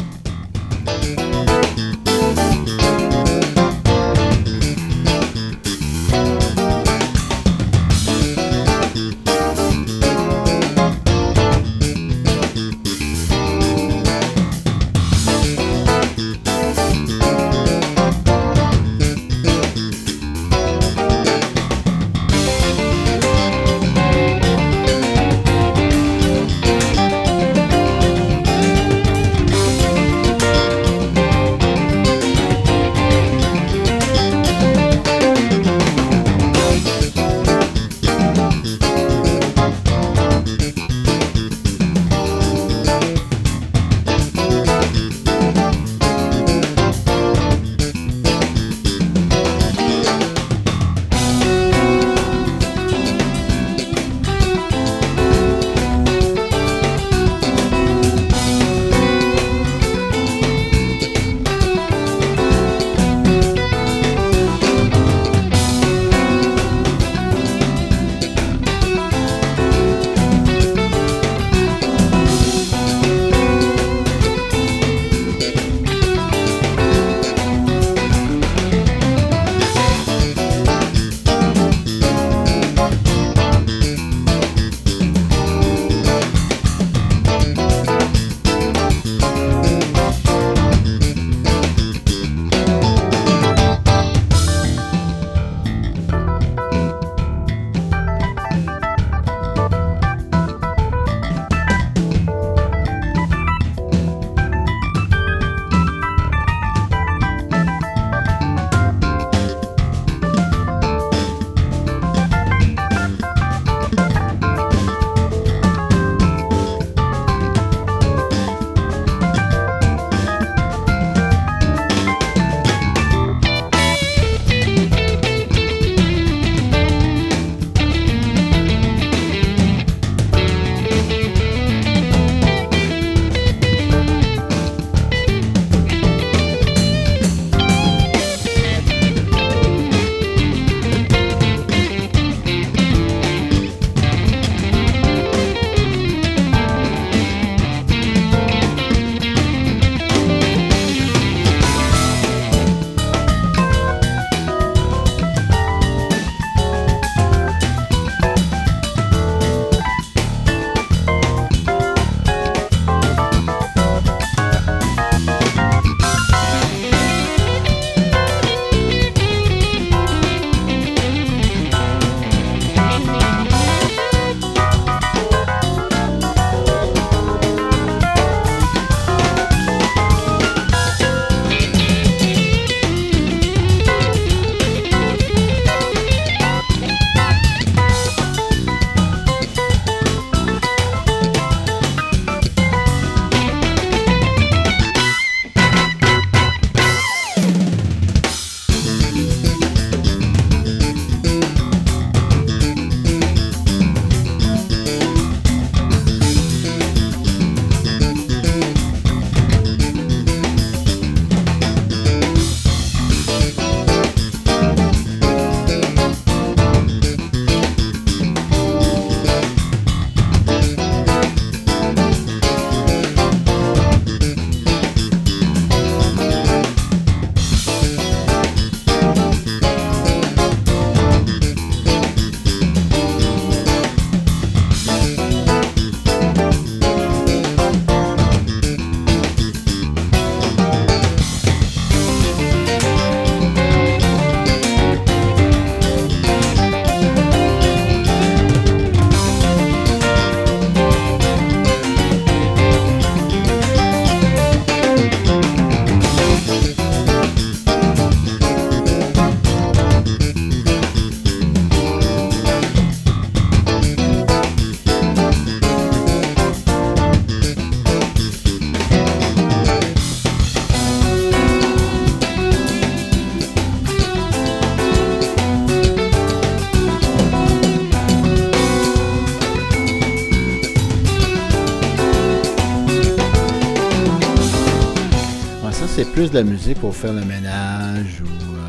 De la musique pour faire le ménage ou euh,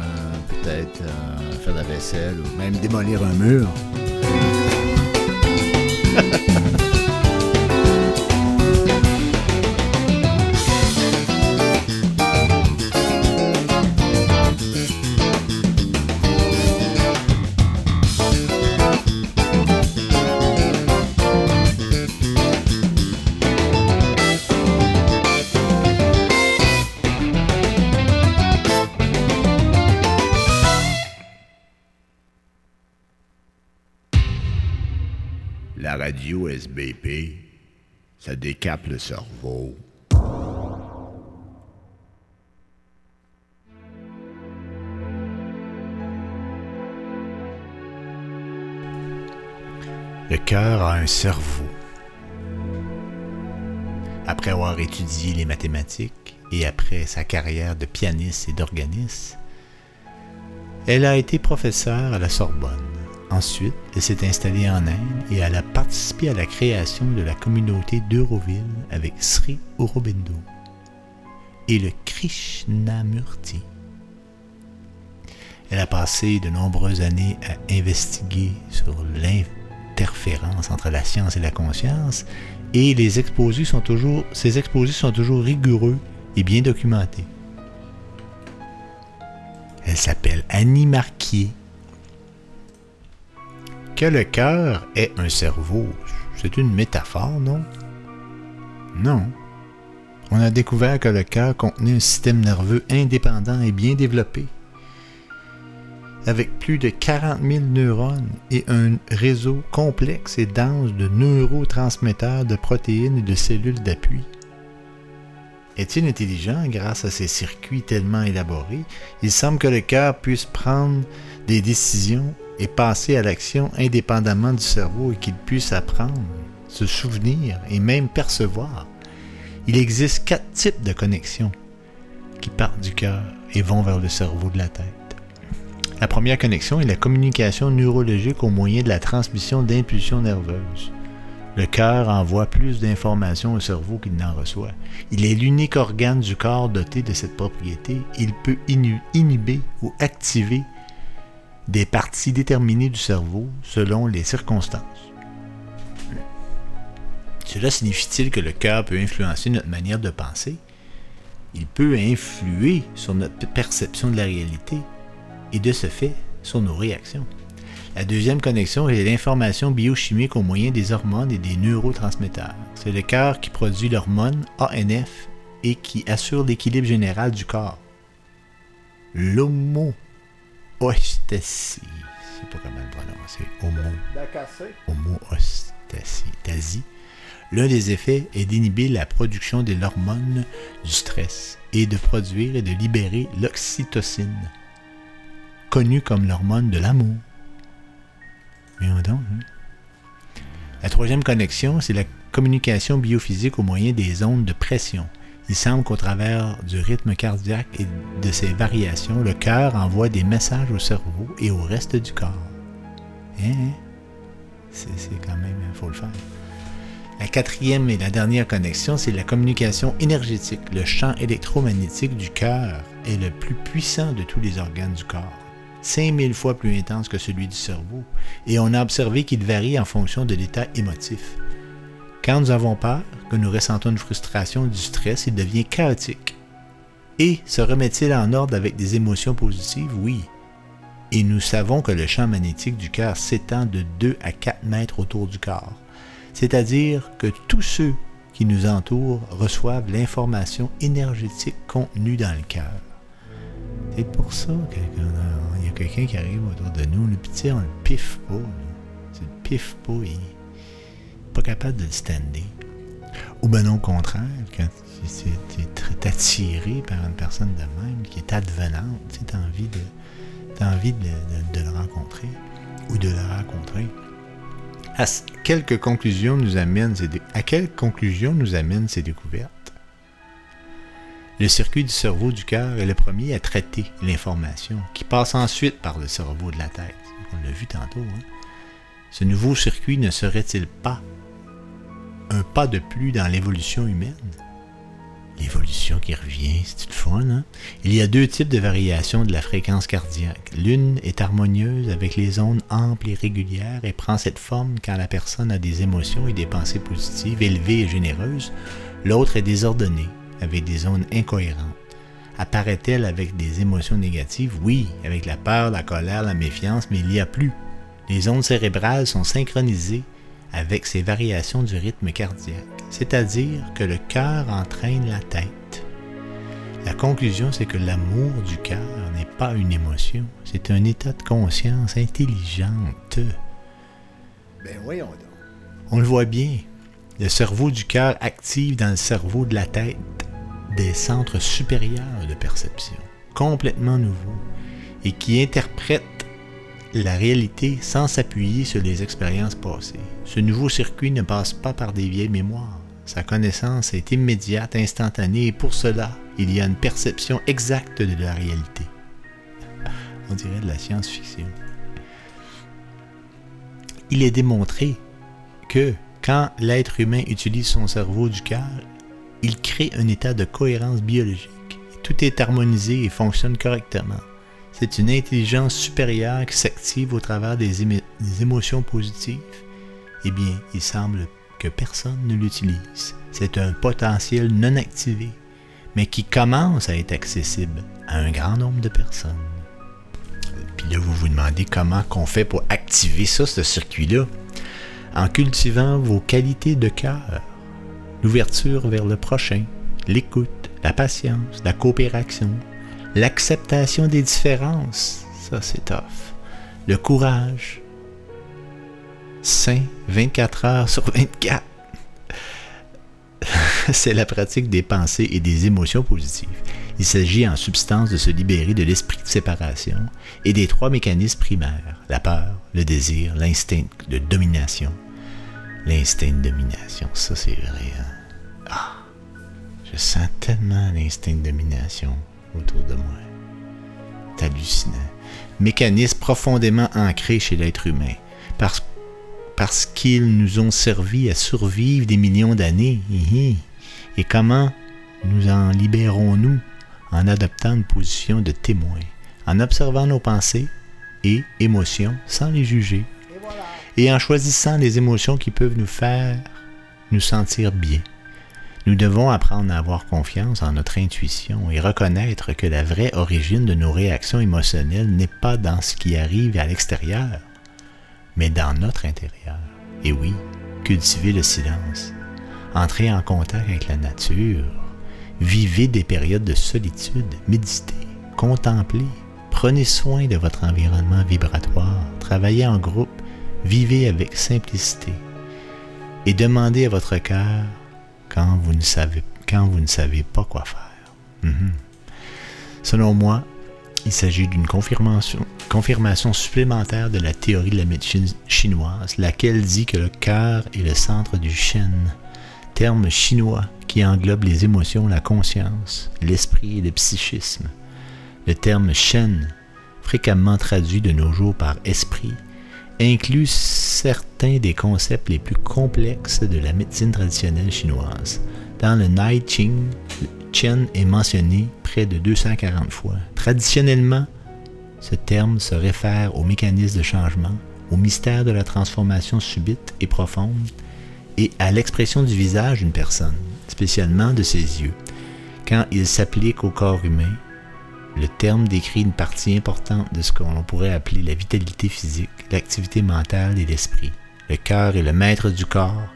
peut-être euh, faire la vaisselle ou même démolir un mur. Le cerveau. Le cœur a un cerveau. Après avoir étudié les mathématiques et après sa carrière de pianiste et d'organiste, elle a été professeure à la Sorbonne. Ensuite, elle s'est installée en Inde et elle a participé à la création de la communauté d'Euroville avec Sri Aurobindo et le Krishnamurti. Elle a passé de nombreuses années à investiguer sur l'interférence entre la science et la conscience et les exposés sont toujours, exposés sont toujours rigoureux et bien documentés. Elle s'appelle Annie Marquier que le cœur est un cerveau, c'est une métaphore, non? Non. On a découvert que le cœur contenait un système nerveux indépendant et bien développé, avec plus de 40 000 neurones et un réseau complexe et dense de neurotransmetteurs, de protéines et de cellules d'appui. Est-il intelligent grâce à ces circuits tellement élaborés? Il semble que le cœur puisse prendre des décisions et passer à l'action indépendamment du cerveau et qu'il puisse apprendre, se souvenir et même percevoir. Il existe quatre types de connexions qui partent du cœur et vont vers le cerveau de la tête. La première connexion est la communication neurologique au moyen de la transmission d'impulsions nerveuses. Le cœur envoie plus d'informations au cerveau qu'il n'en reçoit. Il est l'unique organe du corps doté de cette propriété. Il peut inhiber ou activer des parties déterminées du cerveau selon les circonstances. Cela signifie-t-il que le cœur peut influencer notre manière de penser? Il peut influer sur notre perception de la réalité et de ce fait sur nos réactions. La deuxième connexion est l'information biochimique au moyen des hormones et des neurotransmetteurs. C'est le cœur qui produit l'hormone ANF et qui assure l'équilibre général du corps. L'homo homéostasie. Je sais pas comment le prononcer. Homo. L'un des effets est d'inhiber la production de l'hormone du stress et de produire et de libérer l'oxytocine, connue comme l'hormone de l'amour. Hein? La troisième connexion, c'est la communication biophysique au moyen des ondes de pression. Il semble qu'au travers du rythme cardiaque et de ses variations, le cœur envoie des messages au cerveau et au reste du corps. Hein? C'est quand même, il faut le faire. La quatrième et la dernière connexion, c'est la communication énergétique. Le champ électromagnétique du cœur est le plus puissant de tous les organes du corps. 5000 fois plus intense que celui du cerveau, et on a observé qu'il varie en fonction de l'état émotif. Quand nous avons peur, que nous ressentons une frustration ou du stress, il devient chaotique. Et se remet-il en ordre avec des émotions positives? Oui. Et nous savons que le champ magnétique du cœur s'étend de 2 à 4 mètres autour du corps. C'est-à-dire que tous ceux qui nous entourent reçoivent l'information énergétique contenue dans le cœur. C'est pour ça qu'il y a quelqu'un qui arrive autour de nous, le petit, on le piffe pas. C'est le piffe pas, il n'est pas capable de le stander. Ou bien au contraire, quand tu es attiré par une personne de même, qui est advenante, tu as envie, de, envie de, le rencontrer ou de la rencontrer. À conclusions à quelles conclusions nous amènent ces découvertes? Le circuit du cerveau du cœur est le premier à traiter l'information, qui passe ensuite par le cerveau de la tête. On l'a vu tantôt. Hein? Ce nouveau circuit ne serait-il pas un pas de plus dans l'évolution humaine? L'évolution qui revient, c'est le fun, hein? Il y a deux types de variations de la fréquence cardiaque. L'une est harmonieuse avec les ondes amples et régulières et prend cette forme quand la personne a des émotions et des pensées positives élevées et généreuses. L'autre est désordonnée, avec des ondes incohérentes. Apparaît-elle avec des émotions négatives? Oui, avec la peur, la colère, la méfiance, mais il n'y a plus. Les ondes cérébrales sont synchronisées avec ces variations du rythme cardiaque, c'est-à-dire que le cœur entraîne la tête. La conclusion, c'est que l'amour du cœur n'est pas une émotion, c'est un état de conscience intelligente. Ben voyons donc. On le voit bien, le cerveau du cœur active dans le cerveau de la tête des centres supérieurs de perception, complètement nouveaux, et qui interprètent la réalité sans s'appuyer sur les expériences passées. Ce nouveau circuit ne passe pas par des vieilles mémoires. Sa connaissance est immédiate, instantanée, et pour cela, il y a une perception exacte de la réalité. On dirait de la science-fiction. Il est démontré que quand l'être humain utilise son cerveau du cœur, il crée un état de cohérence biologique. Tout est harmonisé et fonctionne correctement. C'est une intelligence supérieure qui s'active au travers des, émo- des émotions positives. Eh bien, il semble que personne ne l'utilise. C'est un potentiel non activé, mais qui commence à être accessible à un grand nombre de personnes. Puis là, vous vous demandez comment qu'on fait pour activer ça, ce circuit-là? En cultivant vos qualités de cœur, l'ouverture vers le prochain, l'écoute, la patience, la coopération, l'acceptation des différences, ça c'est tough, le courage, sain 24 heures sur 24. c'est la pratique des pensées et des émotions positives. Il s'agit en substance de se libérer de l'esprit de séparation et des trois mécanismes primaires, la peur, le désir, l'instinct de domination. L'instinct de domination, ça c'est vrai. hein. Ah, je sens tellement l'instinct de domination autour de moi. C'est hallucinant. Mécanisme profondément ancré chez l'être humain. Parce, parce qu'ils nous ont servi à survivre des millions d'années. Et comment nous en libérons-nous? En adoptant une position de témoin, en observant nos pensées et émotions sans les juger, et en choisissant les émotions qui peuvent nous faire nous sentir bien. Nous devons apprendre à avoir confiance en notre intuition et reconnaître que la vraie origine de nos réactions émotionnelles n'est pas dans ce qui arrive à l'extérieur, mais dans notre intérieur. Et oui, cultiver le silence, entrer en contact avec la nature, vivez des périodes de solitude, méditez, contemplez, prenez soin de votre environnement vibratoire, travaillez en groupe, vivez avec simplicité et demandez à votre cœur quand vous ne savez, quand vous ne savez pas quoi faire. Mhm. Selon moi, il s'agit d'une confirmation, confirmation supplémentaire de la théorie de la médecine chinoise, laquelle dit que le cœur est le centre du Shen, terme chinois qui englobe les émotions, la conscience, l'esprit et le psychisme. Le terme Shen, fréquemment traduit de nos jours par esprit, inclut certains des concepts les plus complexes de la médecine traditionnelle chinoise. Dans le Nai Ching, Chen est mentionné près de 240 fois. Traditionnellement, ce terme se réfère au mécanisme de changement, au mystère de la transformation subite et profonde, et à l'expression du visage d'une personne, spécialement de ses yeux. Quand il s'applique au corps humain, le terme décrit une partie importante de ce qu'on pourrait appeler la vitalité physique, l'activité mentale et l'esprit. Le cœur est le maître du corps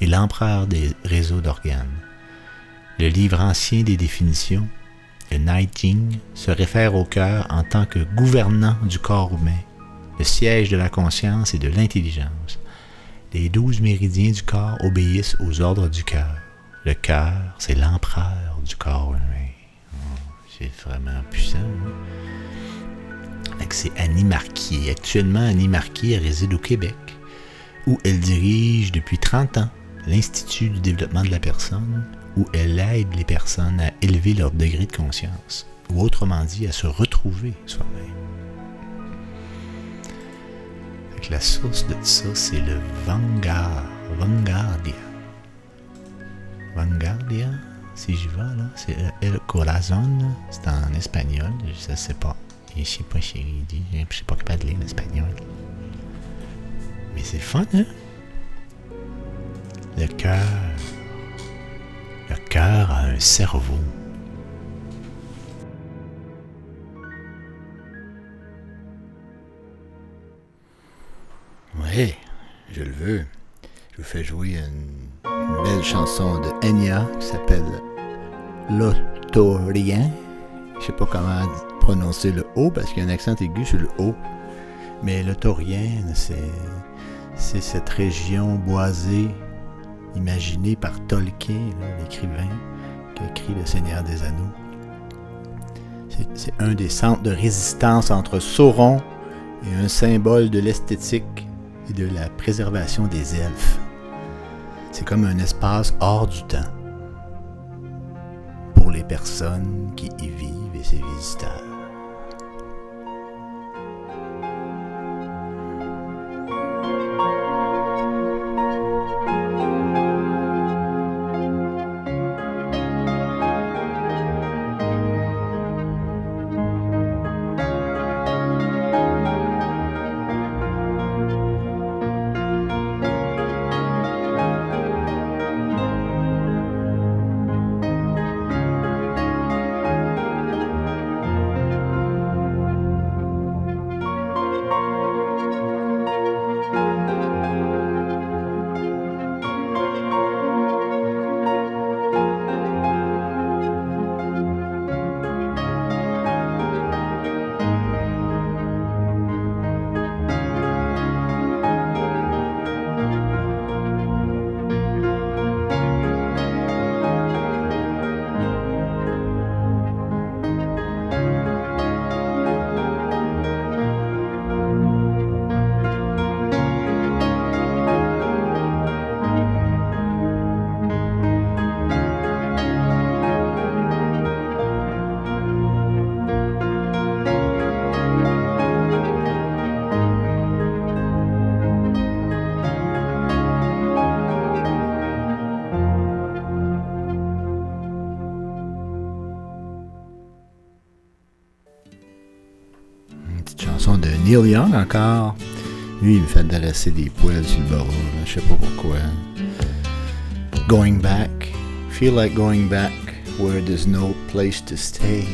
et l'empereur des réseaux d'organes. Le livre ancien des définitions, le Nai Jing, se réfère au cœur en tant que gouvernant du corps humain, le siège de la conscience et de l'intelligence. Les douze méridiens du corps obéissent aux ordres du cœur. Le cœur, c'est l'empereur du corps humain. C'est vraiment puissant. hein? C'est Annie Marquier. Actuellement, Annie Marquier elle réside au Québec, où elle dirige depuis 30 ans l'Institut du développement de la personne, où elle aide les personnes à élever leur degré de conscience, ou autrement dit, à se retrouver soi-même. La source de ça, c'est le Vanguard, Vanguardia. Vanguardia? Si j'y vais, là. C'est euh, El Corazon. C'est en espagnol, je sais pas. Je sais pas, chérie, dit. Je suis pas capable de lire l'espagnol. Mais c'est fun, hein? Le cœur. Le cœur a un cerveau. Ouais, je le veux. Je vous fais jouer une, une belle chanson de Enya qui s'appelle L'Autorien. Je sais pas comment prononcer le O parce qu'il y a un accent aigu sur le O. Mais l'Autorien, c'est, cette région boisée imaginée par Tolkien, l'écrivain qui écrit Le Seigneur des Anneaux. C'est un des centres de résistance entre Sauron et un symbole de l'esthétique et de la préservation des elfes. C'est comme un espace hors du temps pour les personnes qui y vivent et ses visiteurs. Encore. Lui, il me fait dresser des poils sur le. Je sais pas pourquoi. Going back. Feel like going back where there's no place to stay.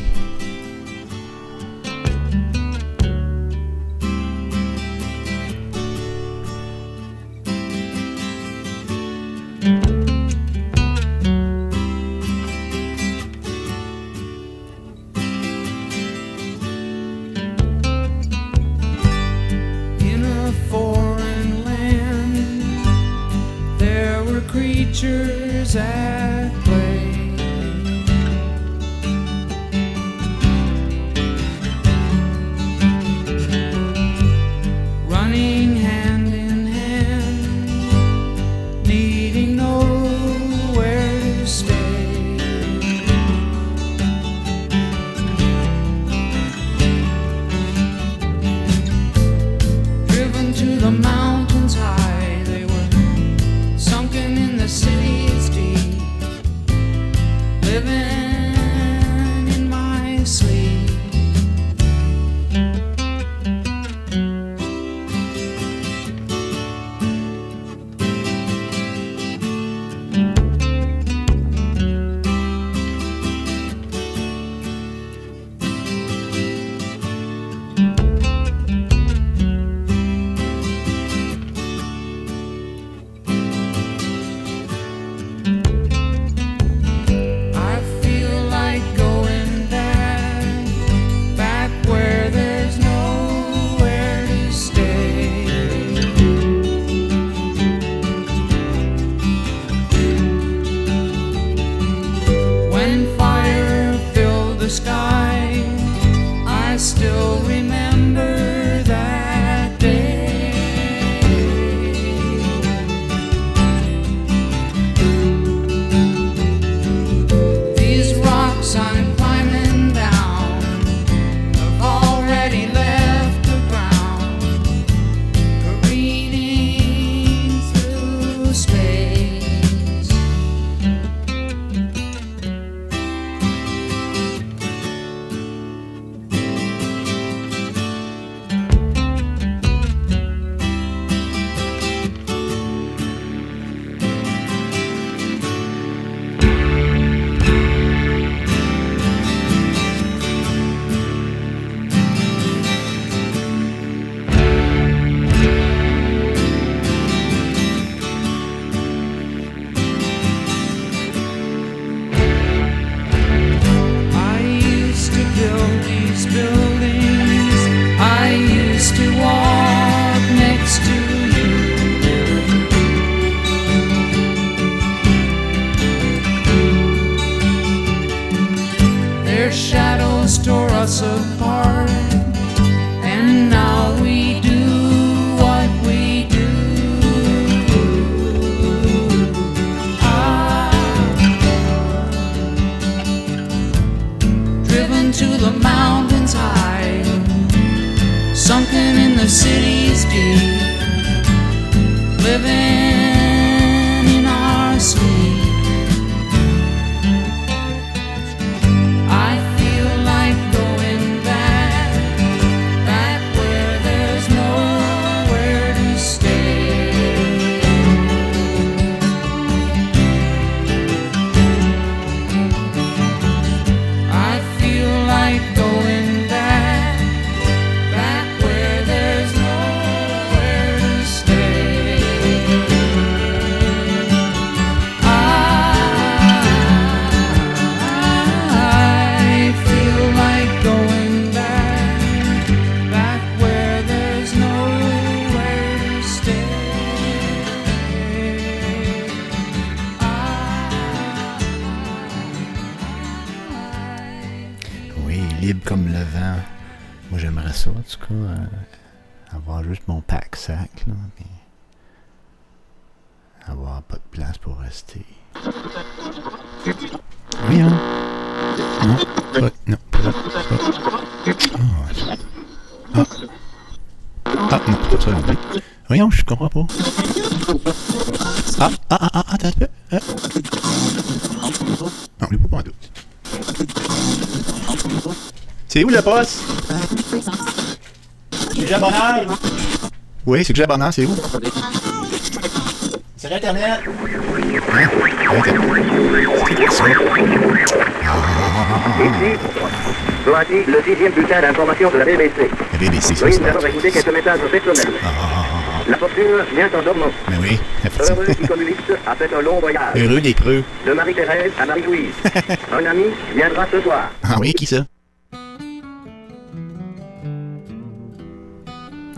Ah, ah, ah, ah, attends un peu. Ah. Non, il est pas en doute. C'est où le poste? C'est Bonheur? Oui, c'est que Bonheur, c'est où? Internet? Hein? Internet. C'est Voici le sixième bulletin d'information de la BBC. La BBC, ça, écouter quelques messages personnels. La fortune vient en dormant. Mais oui, Heureux qui communiste a fait un long voyage. Heureux des creux. De Marie-Thérèse à Marie-Louise. un ami viendra ce soir. Ah oui, qui ça?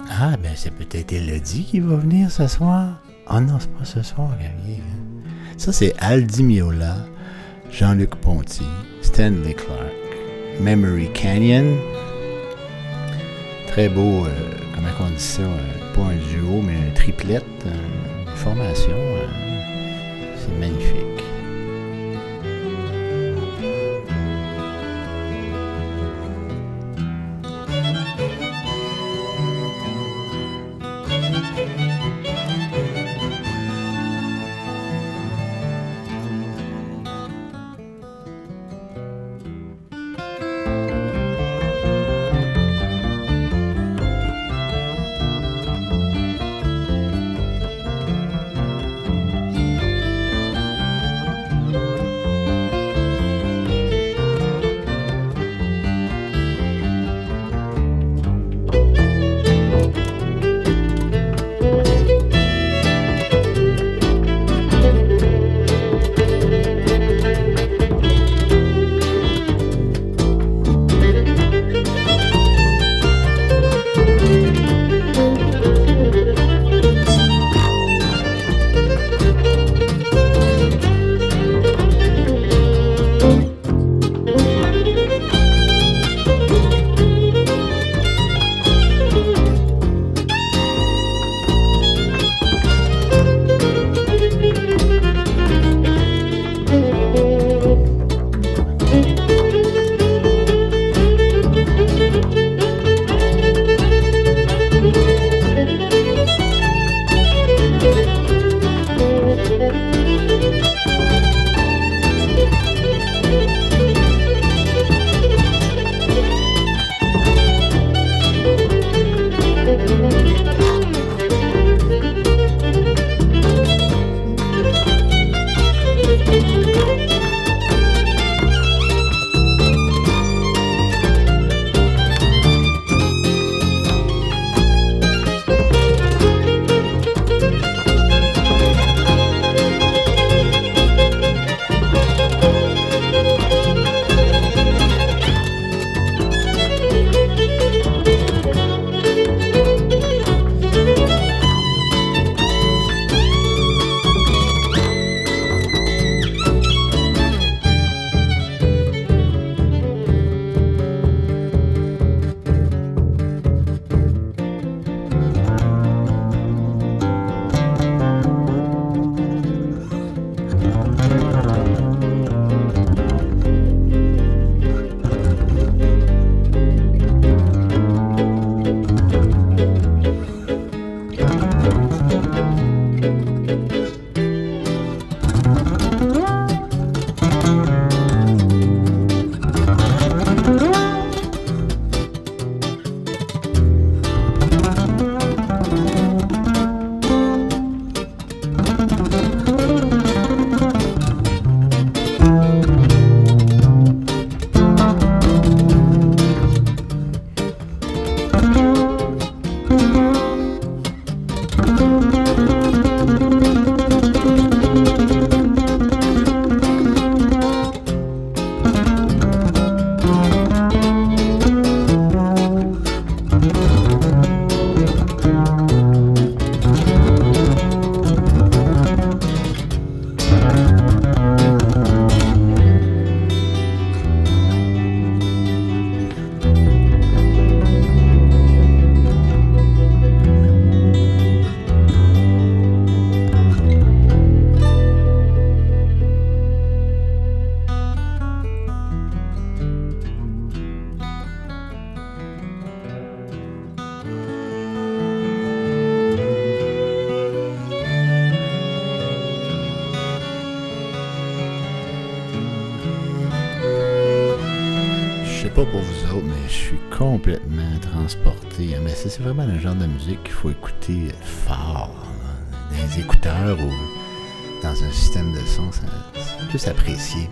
Ah, ben c'est peut-être Elodie qui va venir ce soir. Ah non, c'est pas ce soir vient. hein. Ça, c'est Aldi Miola, Jean-Luc Ponty, Stanley Clark, Memory Canyon. Très beau, euh, comment on dit ça? euh, pas un duo, mais un triplette. euh, une formation. euh, c'est magnifique. C'est vraiment le genre de musique qu'il faut écouter fort, hein, dans les écouteurs ou dans un système de son. C'est plus apprécié.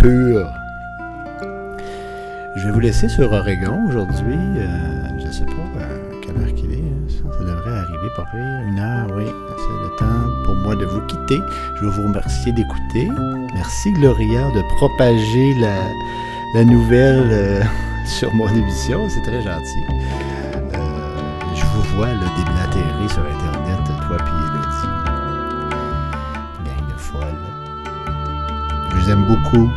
Purs. Je vais vous laisser sur Oregon aujourd'hui. Euh, je sais pas euh, quelle heure qu'il est. hein. Ça, devrait arriver pas pire. Une heure, oui. C'est le temps pour moi de vous quitter. Je veux vous remercier d'écouter. Merci Gloria de propager la, nouvelle euh, sur mon émission. C'est très gentil. Je vous vois le déblatérer sur Internet, toi puis Elodie. Gang de folle. Je vous aime beaucoup.